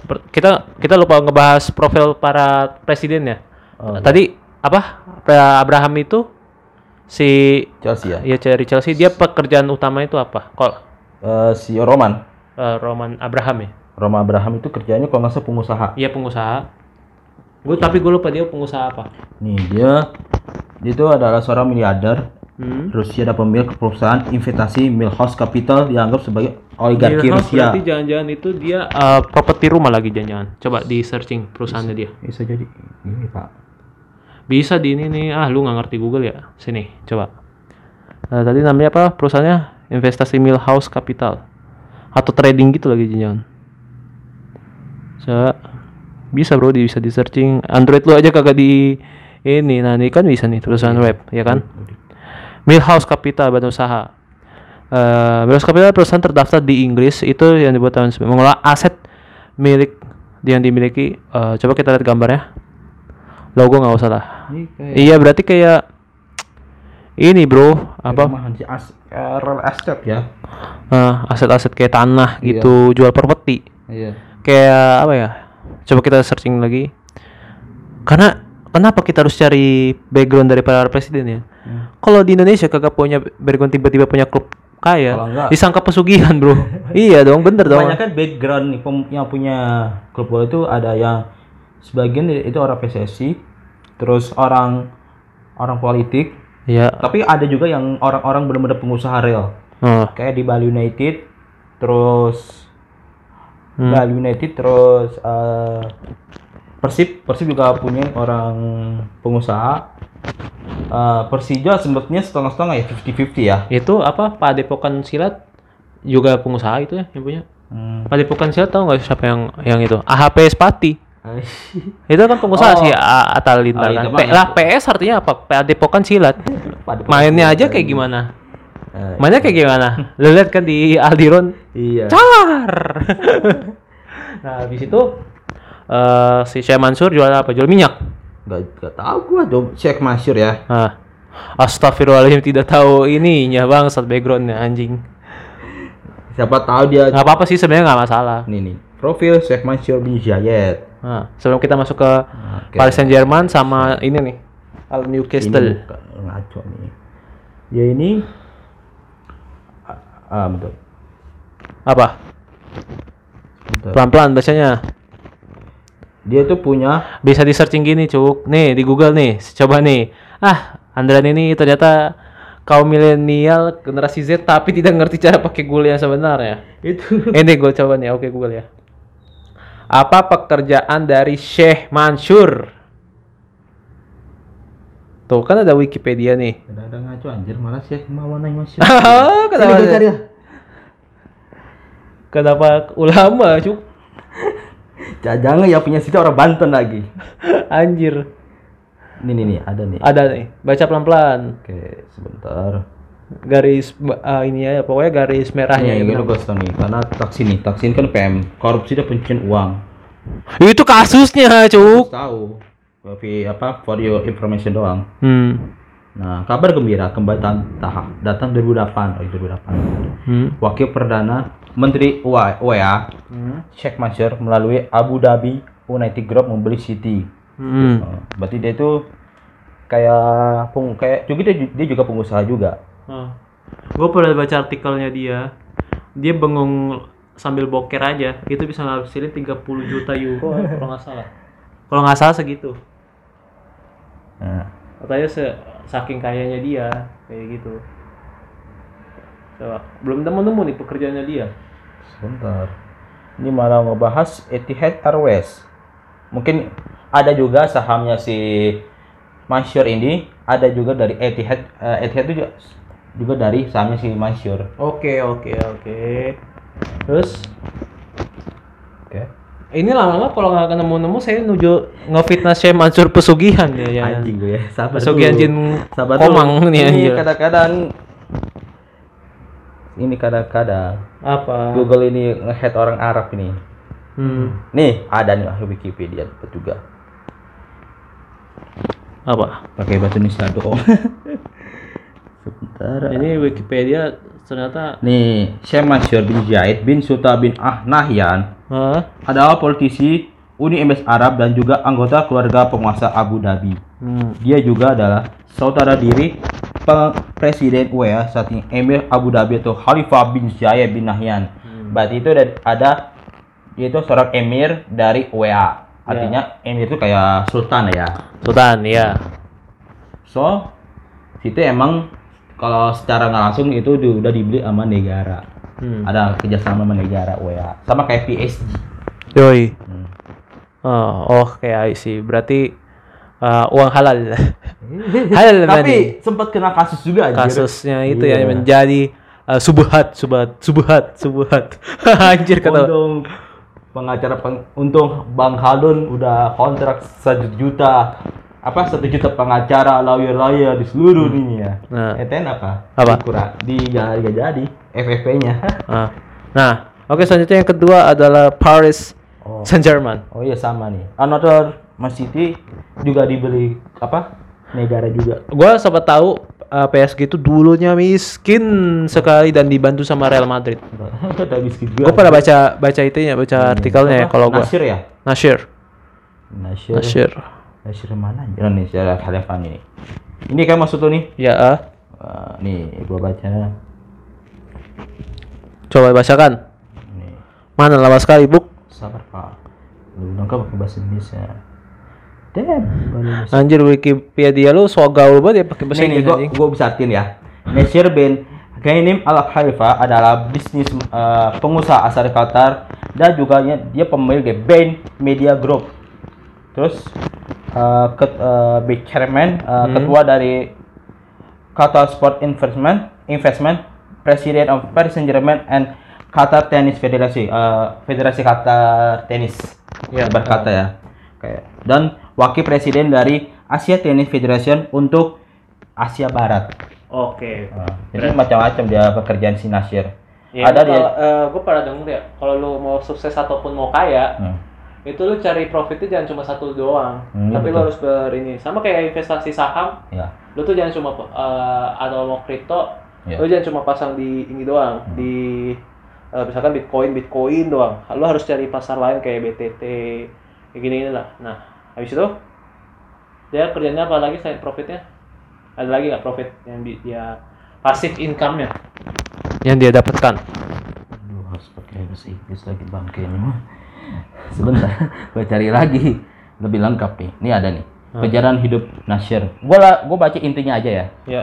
Per- kita kita lupa ngebahas profil para presiden ya. Oh, Tadi apa? Pre- Abraham itu si Chelsea ya. ya dari Chelsea dia pekerjaan utama itu apa? Kok Eh, si Roman. eh, Roman Abraham ya? Roma Abraham itu kerjanya kalau nggak salah pengusaha. Iya pengusaha. Gue tapi gue lupa dia pengusaha apa. Nih dia dia itu adalah seorang miliarder Hmm. Rusia dan pemilik perusahaan investasi Milhouse Capital dianggap sebagai oligarki Milhouse Rusia. berarti jangan-jangan itu dia uh, properti rumah lagi jangan-jangan. Coba di searching perusahaannya dia. Bisa jadi ini Pak. Bisa di ini nih. Ah, lu nggak ngerti Google ya? Sini, coba. Eh, tadi namanya apa? Perusahaannya investasi Milhouse Capital atau trading gitu lagi jangan. Coba. Bisa bro, bisa di searching. Android lu aja kagak di ini. Nah, ini kan bisa nih perusahaan web, ya kan? Milhouse Capital badan usaha. Eh, Milhouse Capital perusahaan terdaftar di Inggris itu yang dibuat tahun sembilan- mengelola aset milik yang dimiliki. eh, coba kita lihat gambarnya. Logo nggak usah lah. Iya berarti kayak ini bro apa as, eh, real estate ya. eh, aset-aset kayak tanah Iya. gitu jual properti Iya. kayak apa ya coba kita searching lagi karena kenapa kita harus cari background dari para presiden ya Hmm. kalau di Indonesia kagak punya background tiba-tiba punya klub kaya disangka pesugihan bro (laughs) iya dong bener dong Kebanyakan background nih yang punya klub bola itu ada yang sebagian itu orang PSSI, terus orang orang politik, iya tapi ada juga yang orang-orang benar-benar pengusaha real. oh. Kayak di Bali United, terus Hmm. Bali United terus eh, Persib, Persib juga punya orang pengusaha. Eh, Persija sebetulnya setengah-setengah ya 50-50 ya. itu apa Padepokan Silat juga pengusaha itu ya yang punya Hmm. Padepokan Silat tahu nggak siapa yang yang itu AHP Spati (laughs) Itu kan pengusaha Oh. sih A- Atta Lintar Oh, kan. itu P- lah PS artinya apa? Padepokan silat. Padepokan Mainnya silat. aja kayak gimana? Eh, Mainnya kayak gimana? Lu lihat kan di Aldiron iya. car. (laughs) nah, habis itu eh si Syekh Mansur jual apa? Jual minyak. Gak, gak tahu gua coba cek Masyur ya. Nah, Astagfirullahaladzim tidak tahu ininya bang, saat backgroundnya anjing. Siapa tahu dia Nggak apa-apa sih sebenarnya nggak masalah. nih nih. Profil Sheikh Mansur bin Zayed. Nah, sebelum kita masuk ke Oke. Paris Saint Germain sama ini nih, Al Ini Newcastle. bukan ngaco nih. Dia ini ah, ah betul. Apa? Pelan-pelan bacanya. Dia tuh punya bisa di searching gini cuk. Nih di Google nih coba nih. Ah Andran ini ternyata kaum milenial generasi Z tapi tidak ngerti cara pakai Google yang sebenarnya. Itu. (laughs) Ini gue coba nih oke Google ya. Apa pekerjaan dari Syekh Mansur tuh kan ada Wikipedia nih. Ada ada ngaco anjir. Malah Sheikh Maulana Mansur. (laughs) kenapa? Kenapa ulama cuk Jangan ya punya situ orang Banten lagi. anjir Nih nih nih ada nih. ada nih baca pelan-pelan Oke, sebentar. garis ah, ini ya pokoknya garis merahnya ya, ini gue nih, karena taksi nih, taksi ini kan PM, korupsi dan pencucian uang. itu kasusnya cuk tahu, tapi apa for your information doang. hmm. Nah, kabar gembira kembali datang tahap datang 2008, oh 2008. Hmm. Wakil Perdana Menteri UEA Sheikh Mansur melalui Abu Dhabi United Group membeli City. Hmm. Oh, berarti dia itu kayak peng, kayak juga dia, dia juga pengusaha juga. Gue pernah baca artikelnya dia. Dia bengong sambil boker aja. Itu bisa ngasilin 30 juta euro kalau nggak salah. Kalau nggak salah segitu. Nah, Katanya se saking kayanya dia kayak gitu. Coba. Belum nemu-nemu nih pekerjaannya dia. Sebentar. Ini malah ngebahas Etihad Airways. Mungkin ada juga sahamnya si Mansur ini, ada juga dari Etihad eh, Etihad itu juga, juga dari sahamnya si Mansur. Oke oke oke. Terus Oke. ini lama-lama kalau nggak nemu-nemu saya nuju ngefitnah Syekh Mansur pesugihan ya. ya. Anjing gue ya, sabar Pesugihan jin Sabar komang dulu. nih Ini kadang-kadang ini kadang-kadang Apa? Google ini nge-head orang Arab ini. Hmm. Nih, ada nih Wikipedia dapat juga. Apa? Pakai bahasa Indonesia doang. (laughs) Sebentar. Ini Wikipedia ternyata Nih, Syekh Mansur bin Zaid bin Sultan bin Ah Nahyan Hah? adalah politisi Uni Emirat Arab dan juga anggota keluarga penguasa Abu Dhabi. Hmm. Dia juga adalah saudara diri Presiden UEA saat ini Emir Abu Dhabi atau Khalifah bin Zayed bin Nahyan. Berarti itu ada, yaitu seorang emir dari WA. Artinya emir itu kayak sultan ya. Sultan, ya. So, situ emang kalau secara nggak langsung itu udah dibeli sama negara. Hmm. Ada kerjasama sama negara WA. Sama kayak PSG. Yoi. Hmm. Oh, oh kayak sih. Berarti uh, uang halal. (laughs) halal money. Tapi sempat kena kasus juga anjir. Kasusnya itu ya Iya. menjadi uh, subuhat, subuhat, subuhat, subuhat. (laughs) Anjir kata. Untung pengacara peng, untung Bang Haldun udah kontrak satu juta apa satu juta pengacara lawyer-lawyer di seluruh dunia. Nah. ETN apa? Apa? Kurang di nggak jadi FFP-nya. (laughs) Ah. Nah, oke selanjutnya yang kedua adalah Paris Oh. Saint Germain. Oh iya sama nih. Another Man City juga dibeli apa? Negara juga. Gua sempat tahu uh, PSG itu dulunya miskin sekali dan dibantu sama Real Madrid. (laughs) Gue pernah baca baca itu ya, baca artikelnya ya kalau gua. Nasir ya? Nasir. Nasir. Nasir. Nasir mana? Indonesia Khalifan ini. Ini kan maksud lu nih? Ya. Wah, nih gua baca. coba bacakan. Nih. Mana lama sekali, Buk? Sabar pak. Lu bilang kan pakai bahasa Indonesia. Damn. Anjir Wikipedia lu so gaul banget ya pakai bahasa Inggris gua, anjing. gua bisa artiin ya. Nasir bin Ghainim Al Khalifa adalah bisnis eh, pengusaha asal Qatar dan juga nya- dia pemilik Bain Media Group. Terus eh, ket, eh, big chairman, eh, ketua dari Qatar Sport Investment, Investment, President of Paris Saint Germain and Qatar Tennis Federasi, eh, Federasi Qatar Tennis. Ya. berkata ya. Kayak dan wakil presiden dari Asia Tennis Federation untuk Asia Barat. Oke. Nah, jadi macam-macam dia pekerjaan si Nasir. Ya, Ada dia. gue pernah denger ya, kalau lu mau sukses ataupun mau kaya, Hmm. itu lu cari profitnya jangan cuma satu doang, Hmm, tapi lu betul. harus ber ini. Sama kayak investasi saham, Ya. lu tuh jangan cuma eh, atau mau kripto, Ya. lu jangan cuma pasang di ini doang, Hmm. di eh, misalkan bitcoin, bitcoin doang. Lu harus cari pasar lain kayak BTT, kayak gini-gini lah. Nah, habis itu dia kerjanya apa lagi selain profitnya? Ada lagi nggak profit yang di- dia pasif income-nya yang dia dapatkan? Aduh, harus pakai bahasa Inggris lagi bangke ini mah. (laughs) Sebentar, gue cari lagi lebih lengkap nih. Ini ada nih. Perjalanan hidup Nasir. Gue lah, gue baca intinya aja ya. Ya.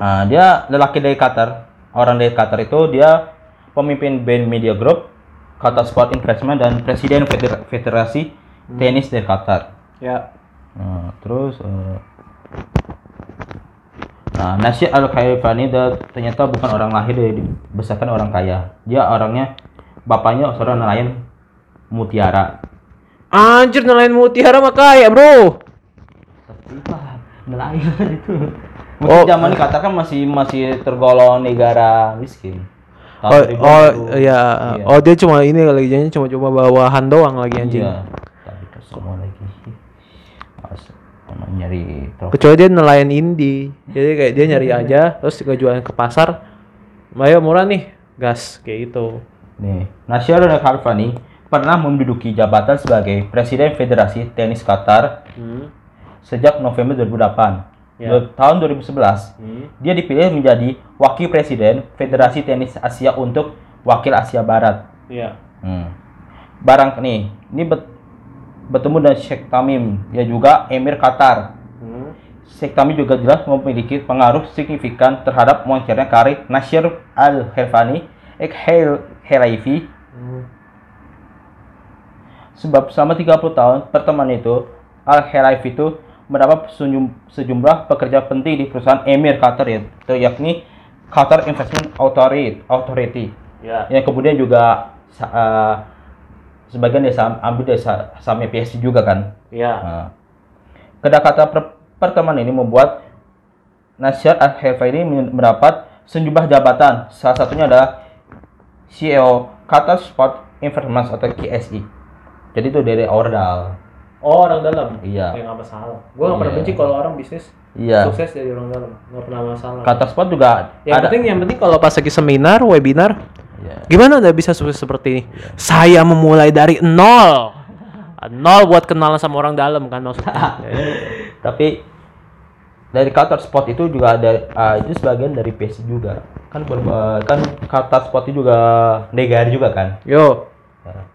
Nah, dia lelaki dari Qatar. Orang dari Qatar itu dia pemimpin band Media Group, Qatar Sport Investment dan presiden Feder- Federasi Tenis dari Qatar. Ya. Nah, terus eh, Nah, Nasir Al dia ternyata bukan orang lahir dari dibesarkan orang kaya. Dia orangnya bapaknya seorang nelayan mutiara. Anjir nelayan mutiara mah kaya, Bro. Tapi apa? Nelayan (laughs) itu. Oh. Mungkin zaman ini Qatar kan masih masih tergolong negara miskin. Oh, 2000 oh iya. Iya. Oh, dia cuma ini jadinya cuma coba bawahan doang lagi anjing. Iya. Semua lagi. Emang nyari profit. Kecuali dia nelayan indie. Jadi kayak dia nyari aja terus juga jualan ke pasar. Ayo murah nih, gas kayak gitu. Nih, Nasir Al Khalifa nih pernah menduduki jabatan sebagai Presiden Federasi Tenis Qatar Hmm. sejak November 2008. Ya. Tahun 2011, Hmm. dia dipilih menjadi Wakil Presiden Federasi Tenis Asia untuk Wakil Asia Barat. Iya. Hmm. Barang nih, ini bet- bertemu dengan Sheikh Tamim, ya juga Emir Qatar. Hmm. Sheikh Tamim juga jelas memiliki pengaruh signifikan terhadap moncernya karir Nasir Al Khelfani, Ek Hel Helaifi, Hmm. Sebab selama 30 tahun pertemuan itu, Al Khelaifi itu mendapat sejum- sejumlah pekerja penting di perusahaan Emir Qatar yaitu yakni Qatar Investment Authority, Authority Ya. yang kemudian juga eh, sebagian dia saham, ambil dari sa- sahamnya PSG juga kan. Iya. Nah, kedekatan per- pertemuan ini membuat Nasir Al ini men- mendapat sejumlah jabatan. Salah satunya adalah CEO Qatar Sport Investment atau KSI. Jadi itu dari Ordal. Oh, orang dalam. Iya. Ya nggak masalah. Gua nggak pernah Iya. benci kalau orang bisnis Iya. sukses dari orang dalam. Nggak pernah masalah. Qatar Sport juga Yang ada. penting yang penting kalau pas lagi seminar, webinar, Iya. gimana udah bisa sukses seperti ini? Saya memulai dari nol. Nol buat kenalan sama orang dalam kan maksudnya. (laughs) Tapi dari Qatar Sport itu juga ada ah, itu sebagian dari PSG juga kan berba- kan Qatar Sport itu juga negara juga kan Yo. Ya.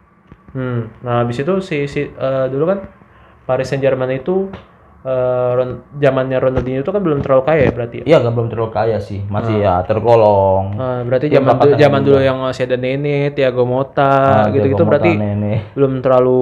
Hmm. Nah, habis itu si si eh, dulu kan Paris Saint-Germain itu eh Ron- zamannya Ronaldinho itu kan belum terlalu kaya ya berarti ya. iya nggak belum terlalu kaya sih masih ya tergolong Eh, berarti zaman dulu, zaman dulu yang masih ada Nene, Thiago Motta, Ah, gitu-gitu Diego berarti Nene. belum terlalu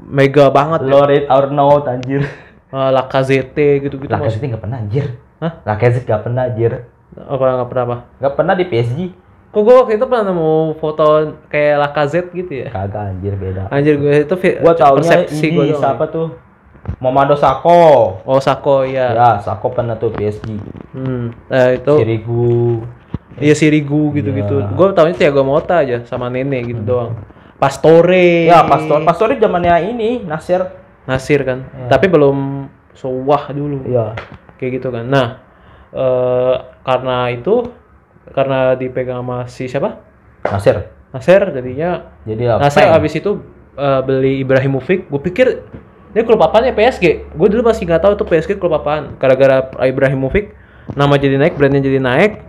mega banget ya. Loret Arnaud anjir Eh, Lacazette gitu-gitu masih. Lacazette nggak pernah anjir Hah? Lacazette nggak pernah anjir Apa nggak pernah apa? nggak pernah di PSG Kok gue waktu itu pernah nemu foto kayak Lacazette gitu ya? kagak anjir beda Anjir gue itu gua taunya persepsi ini gua doang siapa ya. tuh Momado Sako Oh Sako ya. ya Sako pernah tuh PSG Hmm. Eh, itu Sirigu Iya Sirigu gitu-gitu. Iya. Gue taunya Thiago Motta aja sama Nene gitu doang. Pastore. ya Pastor Pastore zamannya ini Nasir Nasir kan. Iya. Tapi belum sewah dulu. iya Kayak gitu kan. Nah, eh karena itu karena dipegang sama si siapa? Nasir Nasir jadinya jadi apa Nasir abis itu eh, beli Ibrahimovic. Gue pikir ini klub apaan ya PSG? Gue dulu masih nggak tahu tuh PSG klub apaan. Gara-gara Ibrahimovic nama jadi naik, brandnya jadi naik.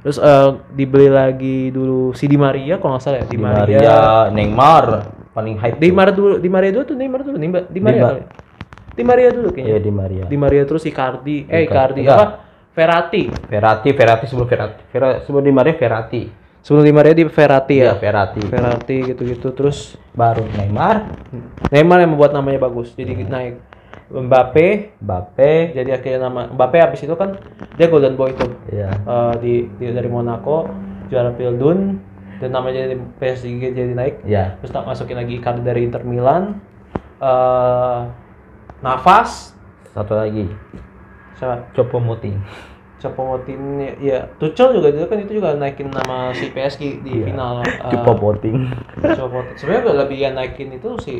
Terus eh, dibeli lagi dulu si Di Maria kalau nggak salah ya. Di, Di Maria. Maria Neymar paling hype Di. Maria dulu, Di Maria dulu tuh Neymar dulu, Neymar, Di Maria Ma- kali. Di Maria dulu kayaknya. iya di Maria Di Maria terus Icardi, eh Icardi apa? Verratti. Verratti Verratti sebelum Verratti Vera- sebelum di Maria Verratti Sebelum Di Maria di Verratti iya ya. Verratti. Verratti gitu-gitu terus? Baru Neymar. Neymar yang membuat namanya bagus jadi naik. Mbappe. Mbappe. Jadi akhirnya nama Mbappe habis itu kan dia golden boy tuh. Iya. Eh, di, di dari Monaco juara Pildun dan namanya jadi PSG jadi naik. Iya. Terus tak masukin lagi Icardi dari Inter Milan. Eh Navas. Satu lagi. Siapa? Copo Muting Motin ya Tuchel juga itu kan itu juga naikin nama si PSG di Iya. final (laughs) eh, Copo Muting Choupo-Moting. sebenarnya lebih yang naikin itu si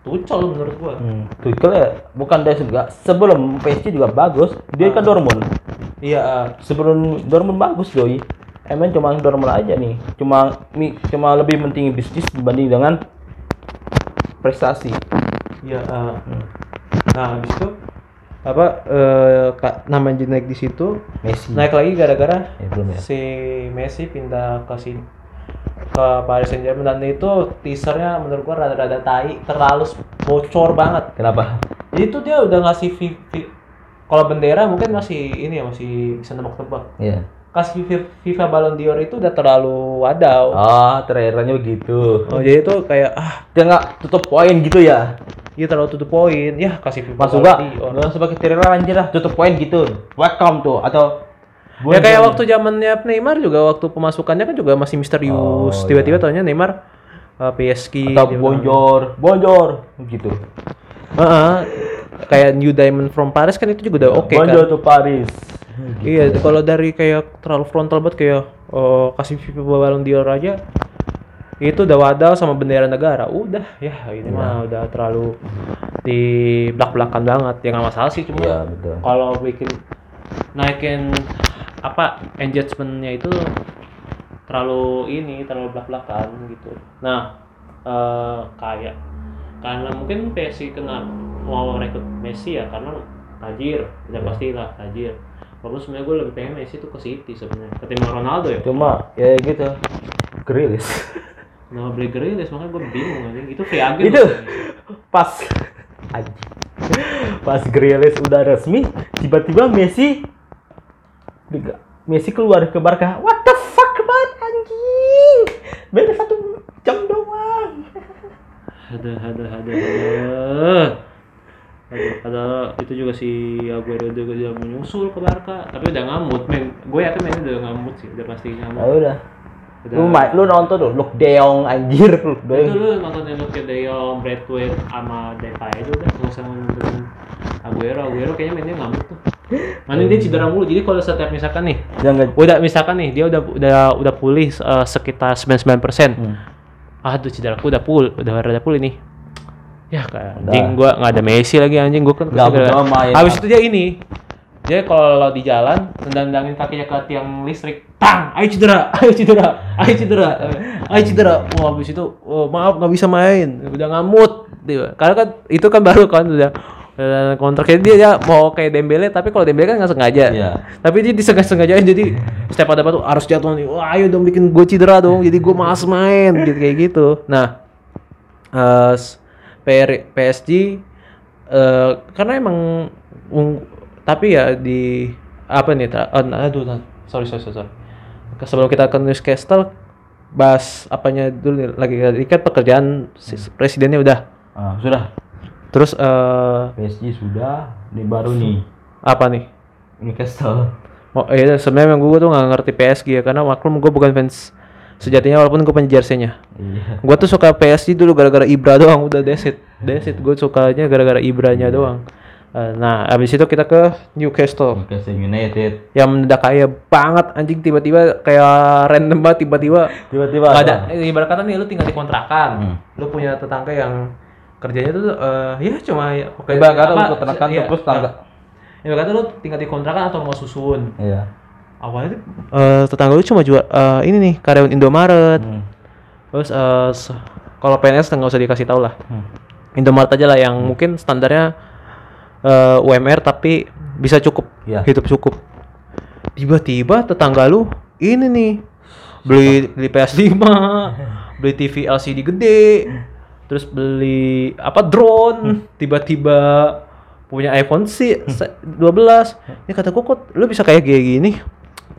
Tuchel menurut gua hmm. Tuchel ya bukan dia juga sebelum PSG juga bagus dia kan Dortmund iya eh, sebelum Dortmund bagus doi emang cuma Dortmund aja nih cuma mi- cuma lebih penting bisnis dibanding dengan prestasi Iya. eh. Nah, habis itu apa eh ka- nama naik di situ Messi. naik lagi gara-gara ya, belum ya. si Messi pindah ke sini ke Paris Saint Germain dan itu teasernya menurut gua rada-rada tai terlalu bocor banget. Kenapa? Jadi itu dia udah ngasih kalau bendera mungkin masih ini ya masih bisa nebak-nebak Iya. kasih FIFA, FIFA Ballon d'Or itu udah terlalu wadaw Oh, terakhirnya begitu. oh jadi itu kayak ah Dia nggak tutup poin gitu ya. Dia terlalu tutup poin ya kasih gak? d'Or. Nggak sebagai terakhir anjir lah, tutup poin gitu. Welcome tuh atau Ya kayak waktu zamannya Neymar juga waktu pemasukannya kan juga masih misterius. Oh, Tiba-tiba taunya Neymar uh, PSG atau bonjor, bonjor gitu. Heeh. kayak New Diamond from Paris kan itu juga udah oke bonjor kan. tuh Paris. Iya, itu kalau dari kayak terlalu frontal banget kayak oh, kasih FIFA Ballon d'Or aja itu udah wadaw sama bendera negara udah ya ini mah udah terlalu di belak belakan banget ya nggak masalah sih cuma Iya, betul. kalau bikin naikin apa engagementnya itu terlalu ini terlalu belak belakan gitu nah eh kayak karena mungkin PSG kena mau rekrut Messi ya karena tajir udah Iya. pastilah tajir walaupun sebenarnya gue lebih pengen Messi tuh ke City sebenarnya ketimbang Ronaldo ya Cuma ya gitu. Grilis. (laughs) nama beli Grealish makanya gue bingung aja itu agent itu pas anjing. Pas Grilis udah resmi, tiba-tiba Messi Messi keluar ke Barca. What the fuck banget anjing. Beda satu jam doang. ada ada ada ada ada itu juga si Aguero juga dia menyusul ke Barca tapi udah ngamut men gue yakin mainnya udah ngamut sih udah pasti Ya ngamut udah. Udah. Lu, lu nonton tuh, Luke De Jong anjir. (laughs) Luke De itu lu nontonin Luke De Jong, Braithwaite sama Depay itu udah nggak usah nonton. Aguero Aguero kayaknya mainnya ngamut tuh. Mana dia cedera mulu jadi kalau setiap misalkan nih Jangan udah misalkan nih dia udah udah udah pulih eh, sekitar 99% Hmm. aduh cederaku udah pul udah rada pulih nih ya kayak anjing gua nggak ada Messi lagi anjing gua kan butuh gara- main. habis itu dia ini dia kalau di jalan tendang-tendangin kakinya ke tiang listrik tang ayo cedera (laughs) ayo cedera ayo cedera ayo cedera wah habis itu oh, maaf nggak bisa main udah ngamut dia karena kan itu kan baru kan udah kontraknya dia, dia mau kayak Dembele tapi kalau Dembele kan nggak sengaja. Iya. Tapi dia disengaja-sengajain jadi setiap ada batu harus jatuh nih. Wah, ayo dong bikin gue cedera dong. Jadi gue malas main gitu kayak gitu. Nah, eh s- PR PSG eh karena emang ung- tapi ya di apa nih? tra- oh, nah, aduh, nah, sorry, sorry, sorry. Sebelum kita ke Newcastle bahas apanya dulu nih lagi kan pekerjaan si presidennya udah. Ah, sudah. Terus eh PSG sudah. Ini baru nih. apa nih? Newcastle. Oh iya sebenarnya gue tuh nggak ngerti PSG ya karena maklum gue bukan fans sejatinya walaupun gue jersey-nya. Iya. Gue tuh suka PSG dulu gara-gara Ibra doang udah desit. Desit gue sukanya gara-gara Ibranya doang. Eh, Nah, abis itu kita ke Newcastle Newcastle United. yang mendadak kaya banget anjing tiba-tiba kayak random banget tiba-tiba Tiba-tiba ada ada. ibarat kata nih lu tinggal di kontrakan Hmm. lu punya tetangga yang kerjanya tuh eh, ya cuma ya pokoknya Ibarat kata lu ketenakan iya, terus tangga. ibarat kata lu tinggal di kontrakan atau mau susun Iya. awalnya tuh eh, tetangga lu cuma jual eh, ini nih karyawan Indomaret Hmm. terus se- kalau PNS nggak usah dikasih tahu lah Hmm. Indomaret aja lah yang mungkin standarnya eh, UMR tapi bisa cukup. Iya. hidup cukup. Tiba-tiba tetangga lu ini nih beli beli PS5 (laughs) beli TV LCD gede terus beli apa drone tiba-tiba punya iPhone sih se- 12 ini kata kok lu bisa kayak kayak gini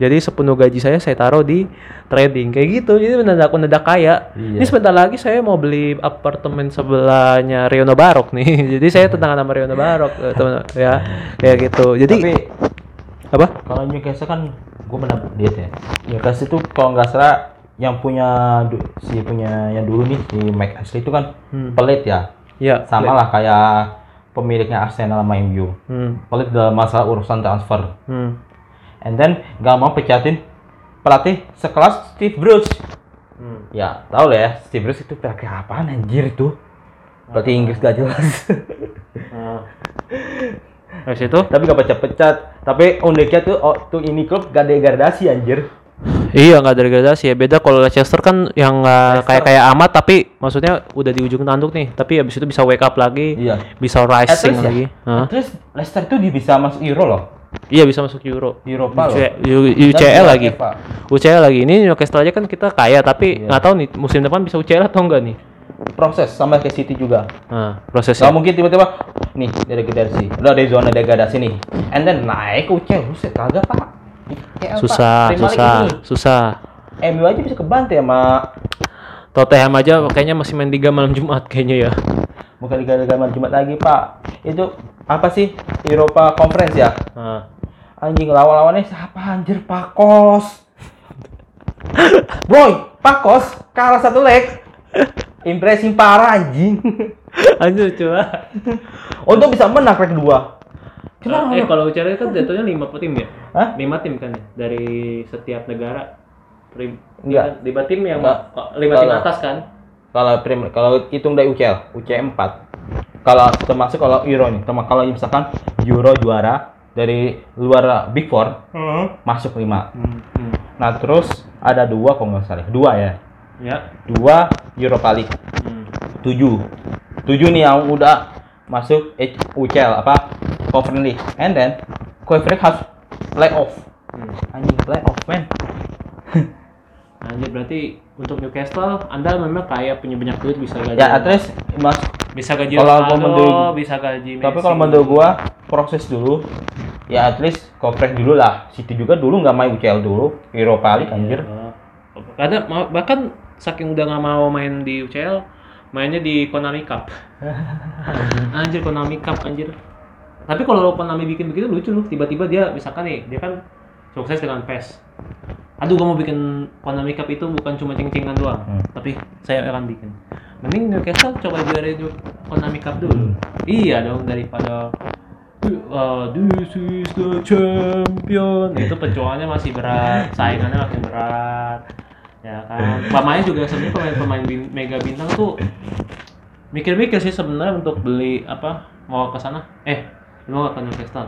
jadi sepenuh gaji saya saya taruh di trading kayak gitu jadi mendadak mendadak kaya Iya. ini sebentar lagi saya mau beli apartemen sebelahnya Riono Barok nih (laughs) jadi saya tetangga sama Riono Barok eh, teman ya kayak gitu jadi Tapi apa kalau Newcastle kan gue pernah lihat ya. Newcastle itu kalau nggak salah yang punya si punya yang dulu nih si Mike Ashley itu kan Hmm. pelit ya. ya Sama lah kayak pemiliknya Arsenal sama MU. hmm, Pelit dalam masalah urusan transfer. hmm. And then nggak mau pecatin pelatih sekelas Steve Bruce. Hmm. Ya, tahu lah ya, Steve Bruce itu pakai apaan anjir itu? Pelatih Inggris gak jelas. Ah. Habis itu Tapi gak pecat-pecat. Tapi uniknya tuh, oh, tuh ini klub gak degradasi anjir. Iya nggak ada degradasi ya beda kalau Leicester kan yang nggak kayak kayak amat tapi maksudnya udah di ujung tanduk nih tapi habis itu bisa wake up lagi Iya. bisa At rising least lagi ya, at least Leicester tuh dia bisa masuk Euro loh. Iya bisa masuk Euro Eropa loh. UC- Dan UCL juara lagi UEFA. UCL lagi ini Newcastle aja kan kita kaya tapi Iya. nggak tahu nih musim depan bisa UCL atau enggak nih Proses sama kayak City juga. nah Gak prosesnya mungkin tiba-tiba nih degradasi. Udah dari zona degradasi nih. And then naik ke UCL. Buset kagak pak. UCL, susah susah susah MU aja bisa kebantai sama Tottenham aja kayaknya masih main tiga malam Jumat kayaknya ya bukan Liga Liga malam Jumat lagi pak. Itu apa sih Eropa Conference ya? nah. Anjing lawan-lawannya siapa anjir Pakos. Boy, Pakos kalah satu leg. Impressing parah anjing. Anjir coba Untuk bisa menang leg kedua. Kenapa? eh kalau UCL kan jatuhnya lima tim ya Hah? lima tim kan ya dari setiap negara Prim, Enggak. lima tim yang Enggak. lima tim atas kan Kalau Premier kalau hitung dari UCL, UCL 4. Kalau termasuk kalau Euro nih, termasuk kalau misalkan Euro juara dari luar Big Four masuk 5. Hmm, Nah, terus ada dua kalau nggak salah. Dua ya. ya Dua Europa League. Hmm. tujuh tujuh nih yang udah masuk UCL apa Conference League and then Conference harus playoff Hmm. anjing playoff man Anjir berarti untuk Newcastle Anda memang kayak punya banyak duit bisa gaji ya at least mas bisa gaji kalau Ronaldo, menurut- bisa gaji Messi. tapi kalau menurut gua proses dulu ya at least Conference dulu lah City juga dulu nggak main UCL dulu Europa League anjir Oh. Ada ma- bahkan saking udah nggak mau main di UCL, mainnya di Konami Cup. (laughs) anjir Konami Cup anjir. Tapi kalau Konami bikin begitu lucu loh. Tiba-tiba dia misalkan nih, dia kan sukses dengan PES. Aduh, gua mau bikin Konami Cup itu bukan cuma ceng-cengan doang, Hmm. tapi saya akan bikin. Mending Newcastle coba juara itu Konami Cup dulu. Iya dong daripada uh, this is the champion. Itu perjuangannya masih berat (laughs) saingannya makin berat. Ya kan? Pemain juga sebenarnya pemain-pemain bin- mega bintang tuh mikir-mikir sih sebenarnya untuk beli apa mau ke sana. Eh mau ke Newcastle?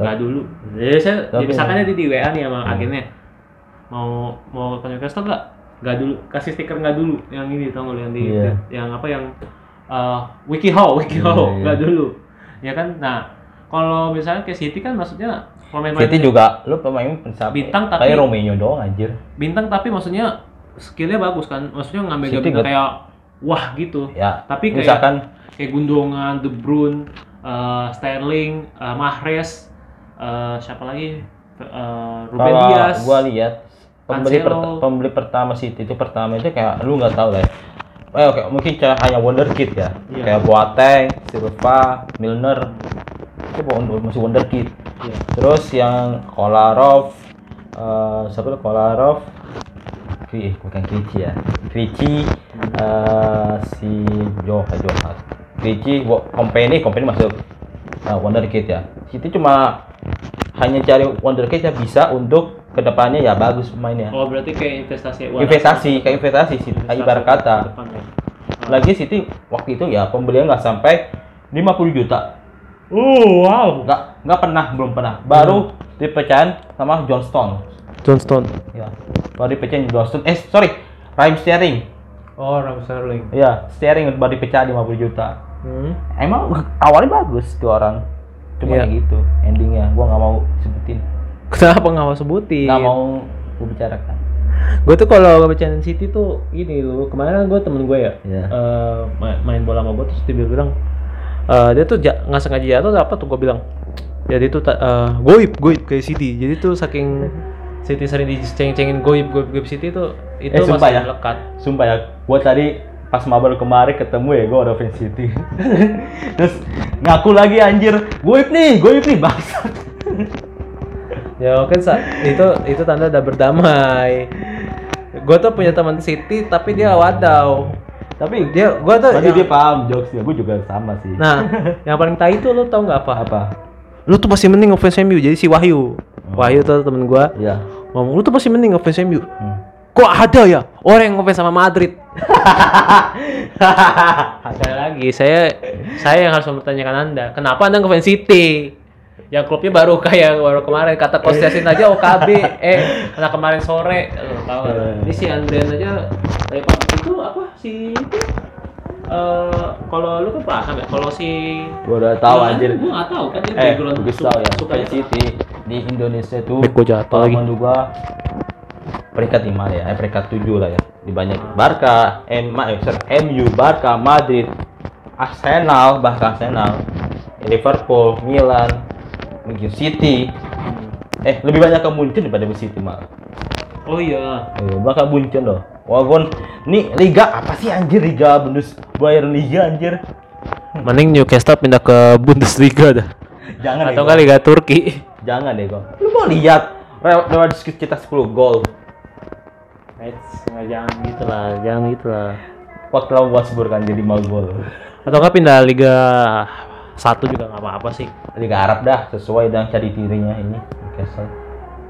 Nggak dulu. Jadi saya misalkan dia di WA nih sama agennya. Mau mau ke Newcastle nggak nggak dulu kasih stiker nggak dulu yang ini tau nggak yang di Iya. yang apa yang uh, WikiHow WikiHow Iya, iya. nggak dulu ya kan nah kalau misalnya kayak City kan maksudnya pemain City juga lu pemain pensapi. Bintang tapi- kayak Romeo doang anjir. bintang tapi maksudnya skillnya bagus kan maksudnya ngambil City bintang kayak wah gitu Ya. tapi kayak misalkan kayak Gundongan, De Bruyne, eh, Sterling, eh, Mahrez, eh, siapa lagi? Eh, Ruben kalau Dias. gua lihat pembeli perta- pembeli pertama City itu pertama itu kayak lu nggak tahu lah. Ya. Eh, oke, mungkin cara hanya wonderkid ya. Iya. Kayak Boateng, Silva, Milner. Itu wonder- masih wonderkid. Iya. Terus yang Kolarov eh siapa tuh Kolarov? Kri, eh, bukan Krejci ya. Krejci eh si Joha Joha. Krejci, Wo- Company, Company masuk uh, wonderkid ya. City cuma hanya cari wonderkid yang bisa untuk ke depannya ya bagus mainnya. Oh berarti kayak investasi Investasi, kayak investasi sih, kayak ibarat kata. Depan ya. Lagi City waktu itu ya pembelian nggak sampai 50 juta. Oh wow. Nggak nggak pernah, belum pernah. Baru dipecahin sama Johnston. Johnston. Ya, baru dipecahin Johnston. Eh sorry, Raheem Sterling. Oh Ram Sterling. Ya, Sterling baru dipecahin 50 juta. Hmm. Emang awalnya bagus tuh orang. Cuma Iya. kayak gitu endingnya. Gua nggak mau sebutin, Kenapa nggak mau sebutin? nggak mau gua bicarakan. Gue tuh kalau bercanda City tuh ini dulu kemarin gue temen gue ya Iya. eh, ma- main bola sama gue terus dia bilang eh, dia tuh nggak sengaja jatuh apa tuh gue bilang jadi tuh eh, goib goib kayak City jadi tuh saking City sering diceng-cengin goib goib goib City tuh itu Eh, sumpah masih ya. lekat Sumpah ya, gua tadi pas mabel kemarin ketemu ya gua ada fans City. (laughs) Terus ngaku lagi anjir, goib nih, goib nih bangsat. (laughs) ya kan sa- itu itu tanda udah berdamai. Gue tuh punya teman City tapi dia wadaw Tapi dia gue tuh Tadi yang- dia paham jokesnya, gua juga sama sih. nah (laughs) yang paling tai tuh lo tau nggak apa? Apa? lu tuh masih mending ngefans MU jadi si Wahyu. Wahyu tuh temen gua. Ya. ngomong lu tuh masih mending ngefans MU Hmm. kok ada ya? Orang yang ngefans sama Madrid. (laughs) Sekali lagi saya saya yang harus mempertanyakan anda kenapa anda ngefans City yang klubnya baru kayak baru kemarin kata Coach Yasin aja OKB (laughs) eh karena kemarin sore lu tahu kan ini si Andrian aja dari pagi itu apa si itu eh kalau lu kan paham ya kalau si Gua udah tahu anjir. gua nggak tahu kan dia Eh, background gue suka- tahu ya. Fans City di Indonesia tuh gua jatuh lagi. menurut gua peringkat 5 ya, eh peringkat 7 lah ya. Di banyak Barca, M, ma- eh, sorry, MU, Barca, Madrid, Arsenal, bahkan Arsenal, Liverpool, Milan, mungkin City. Eh, lebih banyak ke Munchen daripada ke City malah. oh iya Eh, bahkan Munchen loh. Walaupun nih liga apa sih anjir liga Bundes Bayern Liga anjir. mending Newcastle pindah ke Bundesliga dah Jangan atau enggak gua. Liga Turki Jangan deh kok. Lu mau lihat Lewandowski cetak 10 gol. nggak jangan gitu lah jangan gitu lah Waktu lawan Wolfsburg kan jadi 5 gol. atau enggak pindah Liga satu juga nggak apa-apa sih Liga Arab dah sesuai dengan cari dirinya ini. Newcastle.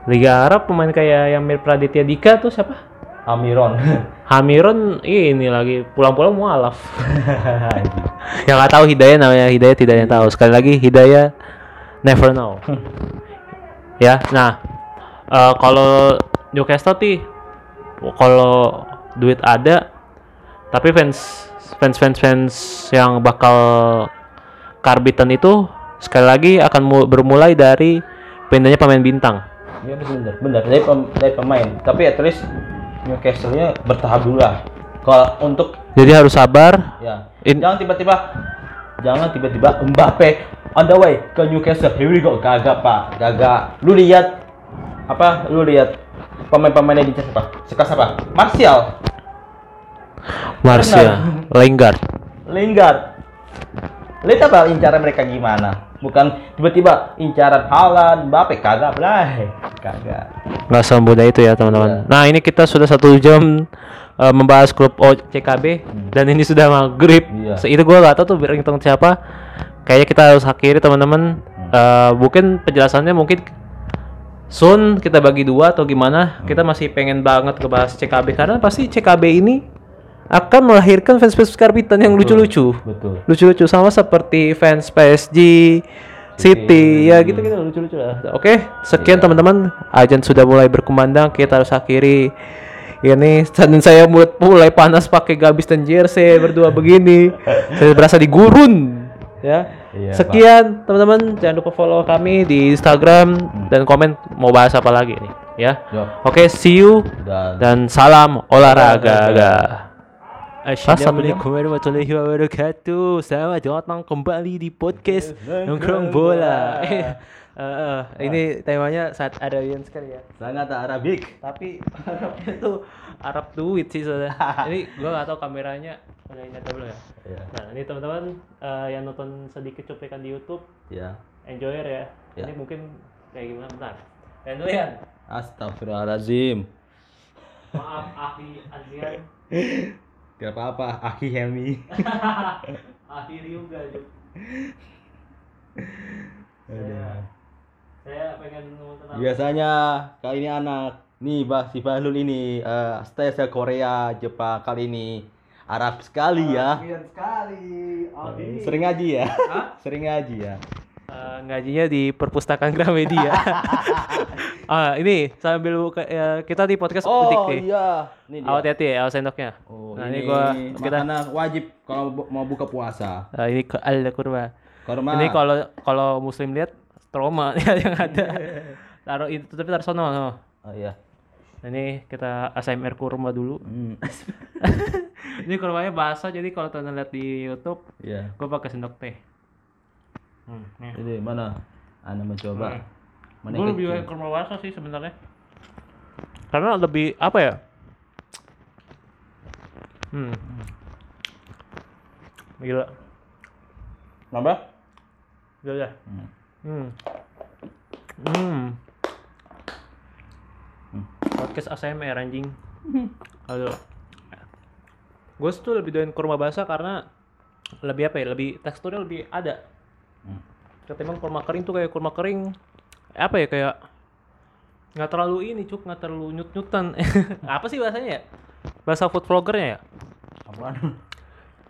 Liga Arab pemain kayak yang mirip Raditya Dika tuh siapa Amiron. (laughs) Hamiron ini lagi pulang-pulang mualaf (laughs) yang nggak tahu Hidayah namanya Hidayah tidak yang tahu sekali lagi Hidayah never know (laughs) ya nah eh, kalau Newcastle sih kalau duit ada tapi fans fans fans fans yang bakal karbitan itu sekali lagi akan mu- bermulai dari pindahnya pemain bintang Iya benar, benar dari, pem- dari pemain. Tapi at least Newcastle-nya bertahap dulu lah. Kalau untuk jadi harus sabar ya In- jangan tiba-tiba jangan tiba-tiba Mbappe on the way ke Newcastle. Here we go. Gagak pak, gagak. Lu lihat apa? Lu lihat pemain-pemainnya di siapa? Sekas apa? Martial, Martial Lingard Lingard. Lihat apa incaran mereka gimana? Bukan tiba-tiba incaran Haaland, Mbappe, kagak lah. Kagak. nggak semudah itu ya teman-teman. Nah ini kita sudah satu jam eh, membahas klub OCKB dan ini sudah maghrib. Iya. Se- Itu gue nggak tahu tuh ringtone siapa. Kayaknya kita harus akhiri teman-teman. Eh, mungkin penjelasannya mungkin soon kita bagi dua atau gimana. Kita masih pengen banget ngebahas CKB karena pasti CKB ini akan melahirkan fans-fans karbitan yang lucu-lucu. Betul. lucu-lucu sama seperti fans PSG City ya gitu gitu lucu-lucu lah. Oke sekian teman-teman. Ajan sudah mulai berkumandang kita harus akhiri. Ini dan saya mulai, mulai panas pakai gabis dan jersey berdua (laughs) begini. Saya berasa di gurun ya. Iya, sekian teman-teman. Jangan lupa follow kami di Instagram dan komen mau bahas apa lagi nih ya. Oke see you Dan, dan salam olahraga. Olahraga. Assalamualaikum warahmatullahi wabarakatuh. Selamat datang kembali di podcast nongkrong bola. (laughs) Eh, eh, ini temanya saat Arabian sekali ya. sangat Arabik. Tapi Arabnya tuh Arab duit sih saudara. (laughs) ini gua nggak tahu kameranya udah nyata belum ya. Iya. Nah ini teman-teman eh, yang nonton sedikit cuplikan di YouTube, Ya. enjoyer ya. Ya. Ini mungkin kayak gimana bentar. Enjoyan. Astagfirullahaladzim. Maaf Akhi Adrian. (laughs) Gak apa-apa, Aki Helmi. (laughs) Akhi Ryuga Juk. Saya, saya pengen ngomong tentang Biasanya kali ini anak nih bah si Bahlul ini eh style Korea, Jepang kali ini Arab sekali ya. Kalian sekali. Aldi. Sering ngaji ya? Sering ngaji ya. Eh, ngajinya di perpustakaan Gramedia. (laughs) ah, ini sambil buka ya, kita di podcast Oh butik nih. iya, ini dia. Awas hati ya, awas sendoknya. Oh, nah, ini, ini, gua kita wajib kalau bu- mau buka puasa. Nah, ini ke al kurma. Korma. Ini kalau kalau muslim lihat trauma ya (laughs) yang ada. Taruh itu tapi taruh sono. no. Oh iya. Ini kita ASMR kurma dulu. Hmm. (laughs) ini kurmanya basah jadi kalau teman lihat di YouTube, Iya. gua pakai sendok teh. Hmm, nih. Ini mana? Anda mencoba. Hmm. Mana Gue lebih kayak kurma basah sih sebenarnya. Karena lebih apa ya? Hmm. Gila. Nambah? Gila ya. Hmm. Hmm. Hmm. Hmm. Podcast ASMR anjing. Aduh. Gue tuh lebih doyan kurma basah karena lebih apa ya? Lebih teksturnya lebih ada. Hmm. Ketimbang kurma kering tuh kayak kurma kering apa ya kayak nggak terlalu ini cuk. Nggak terlalu nyut nyutan (laughs) apa sih bahasanya ya? Bahasa food vloggernya ya? Apaan?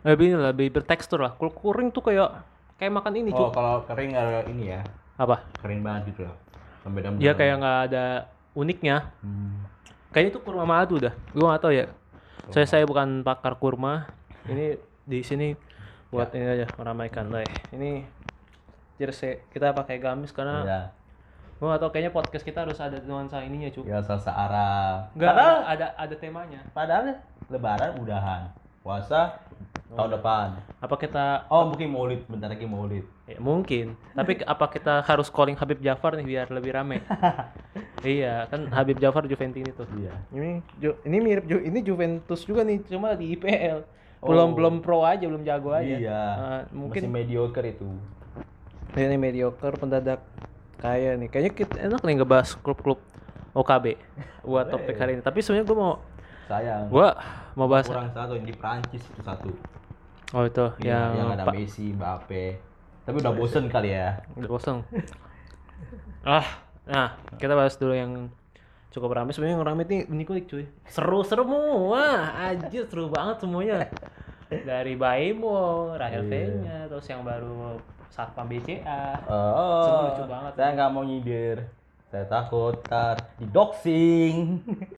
lebih ini lebih bertekstur lah. Kalau kering tuh kayak kayak makan ini Oh, cuk. kalau kering ada ini ya. apa? Kering banget gitu loh. Sampai dalam. dia kayak nggak ada uniknya. Hmm. kayaknya itu kurma madu dah. Gua nggak tahu ya. Saya saya bukan pakar kurma. Ini di sini buat ini aja meramaikan lah ini jersey kita pakai gamis karena Ya. Gua nggak tahu kayaknya podcast kita harus ada nuansa ininya cuk Ya salsa Arab. Enggak, Padahal ada ada temanya. padahal lebaran udahan. Puasa tahun depan. Apa kita Oh, mungkin Maulid, bentar lagi Maulid. ya, mungkin, tapi (laughs) apa kita harus calling Habib Jafar nih biar lebih rame? (laughs) iya, kan Habib Jafar Juventini tuh. Iya. Ini Ju- ini mirip Ju- ini Juventus juga nih, cuma di IPL. Belum Oh. belum pro aja, belum jago aja. Iya. Nah, mungkin Masih mediocre itu. ini mediocre pendadak kaya nih. Kayaknya kita enak nih ngebahas klub-klub OKB buat topik hari ini. Tapi sebenarnya gue mau Sayang. gua mau bahas kurang satu yang di Prancis itu satu. oh itu Iya, yang, yang ada Pak Messi, Mbappe. Tapi udah bosen kali ya. Udah kosong. ah, nah kita bahas dulu yang cukup ramai. Sebenarnya yang ramai nih unik-unik cuy. Seru semua, aja seru banget semuanya. Dari Baimo, Rahel V-nya, terus yang baru Satpam BCA. Oh, Semua lucu banget. Saya nggak mau nyindir. Saya takut tar di doxing. (laughs)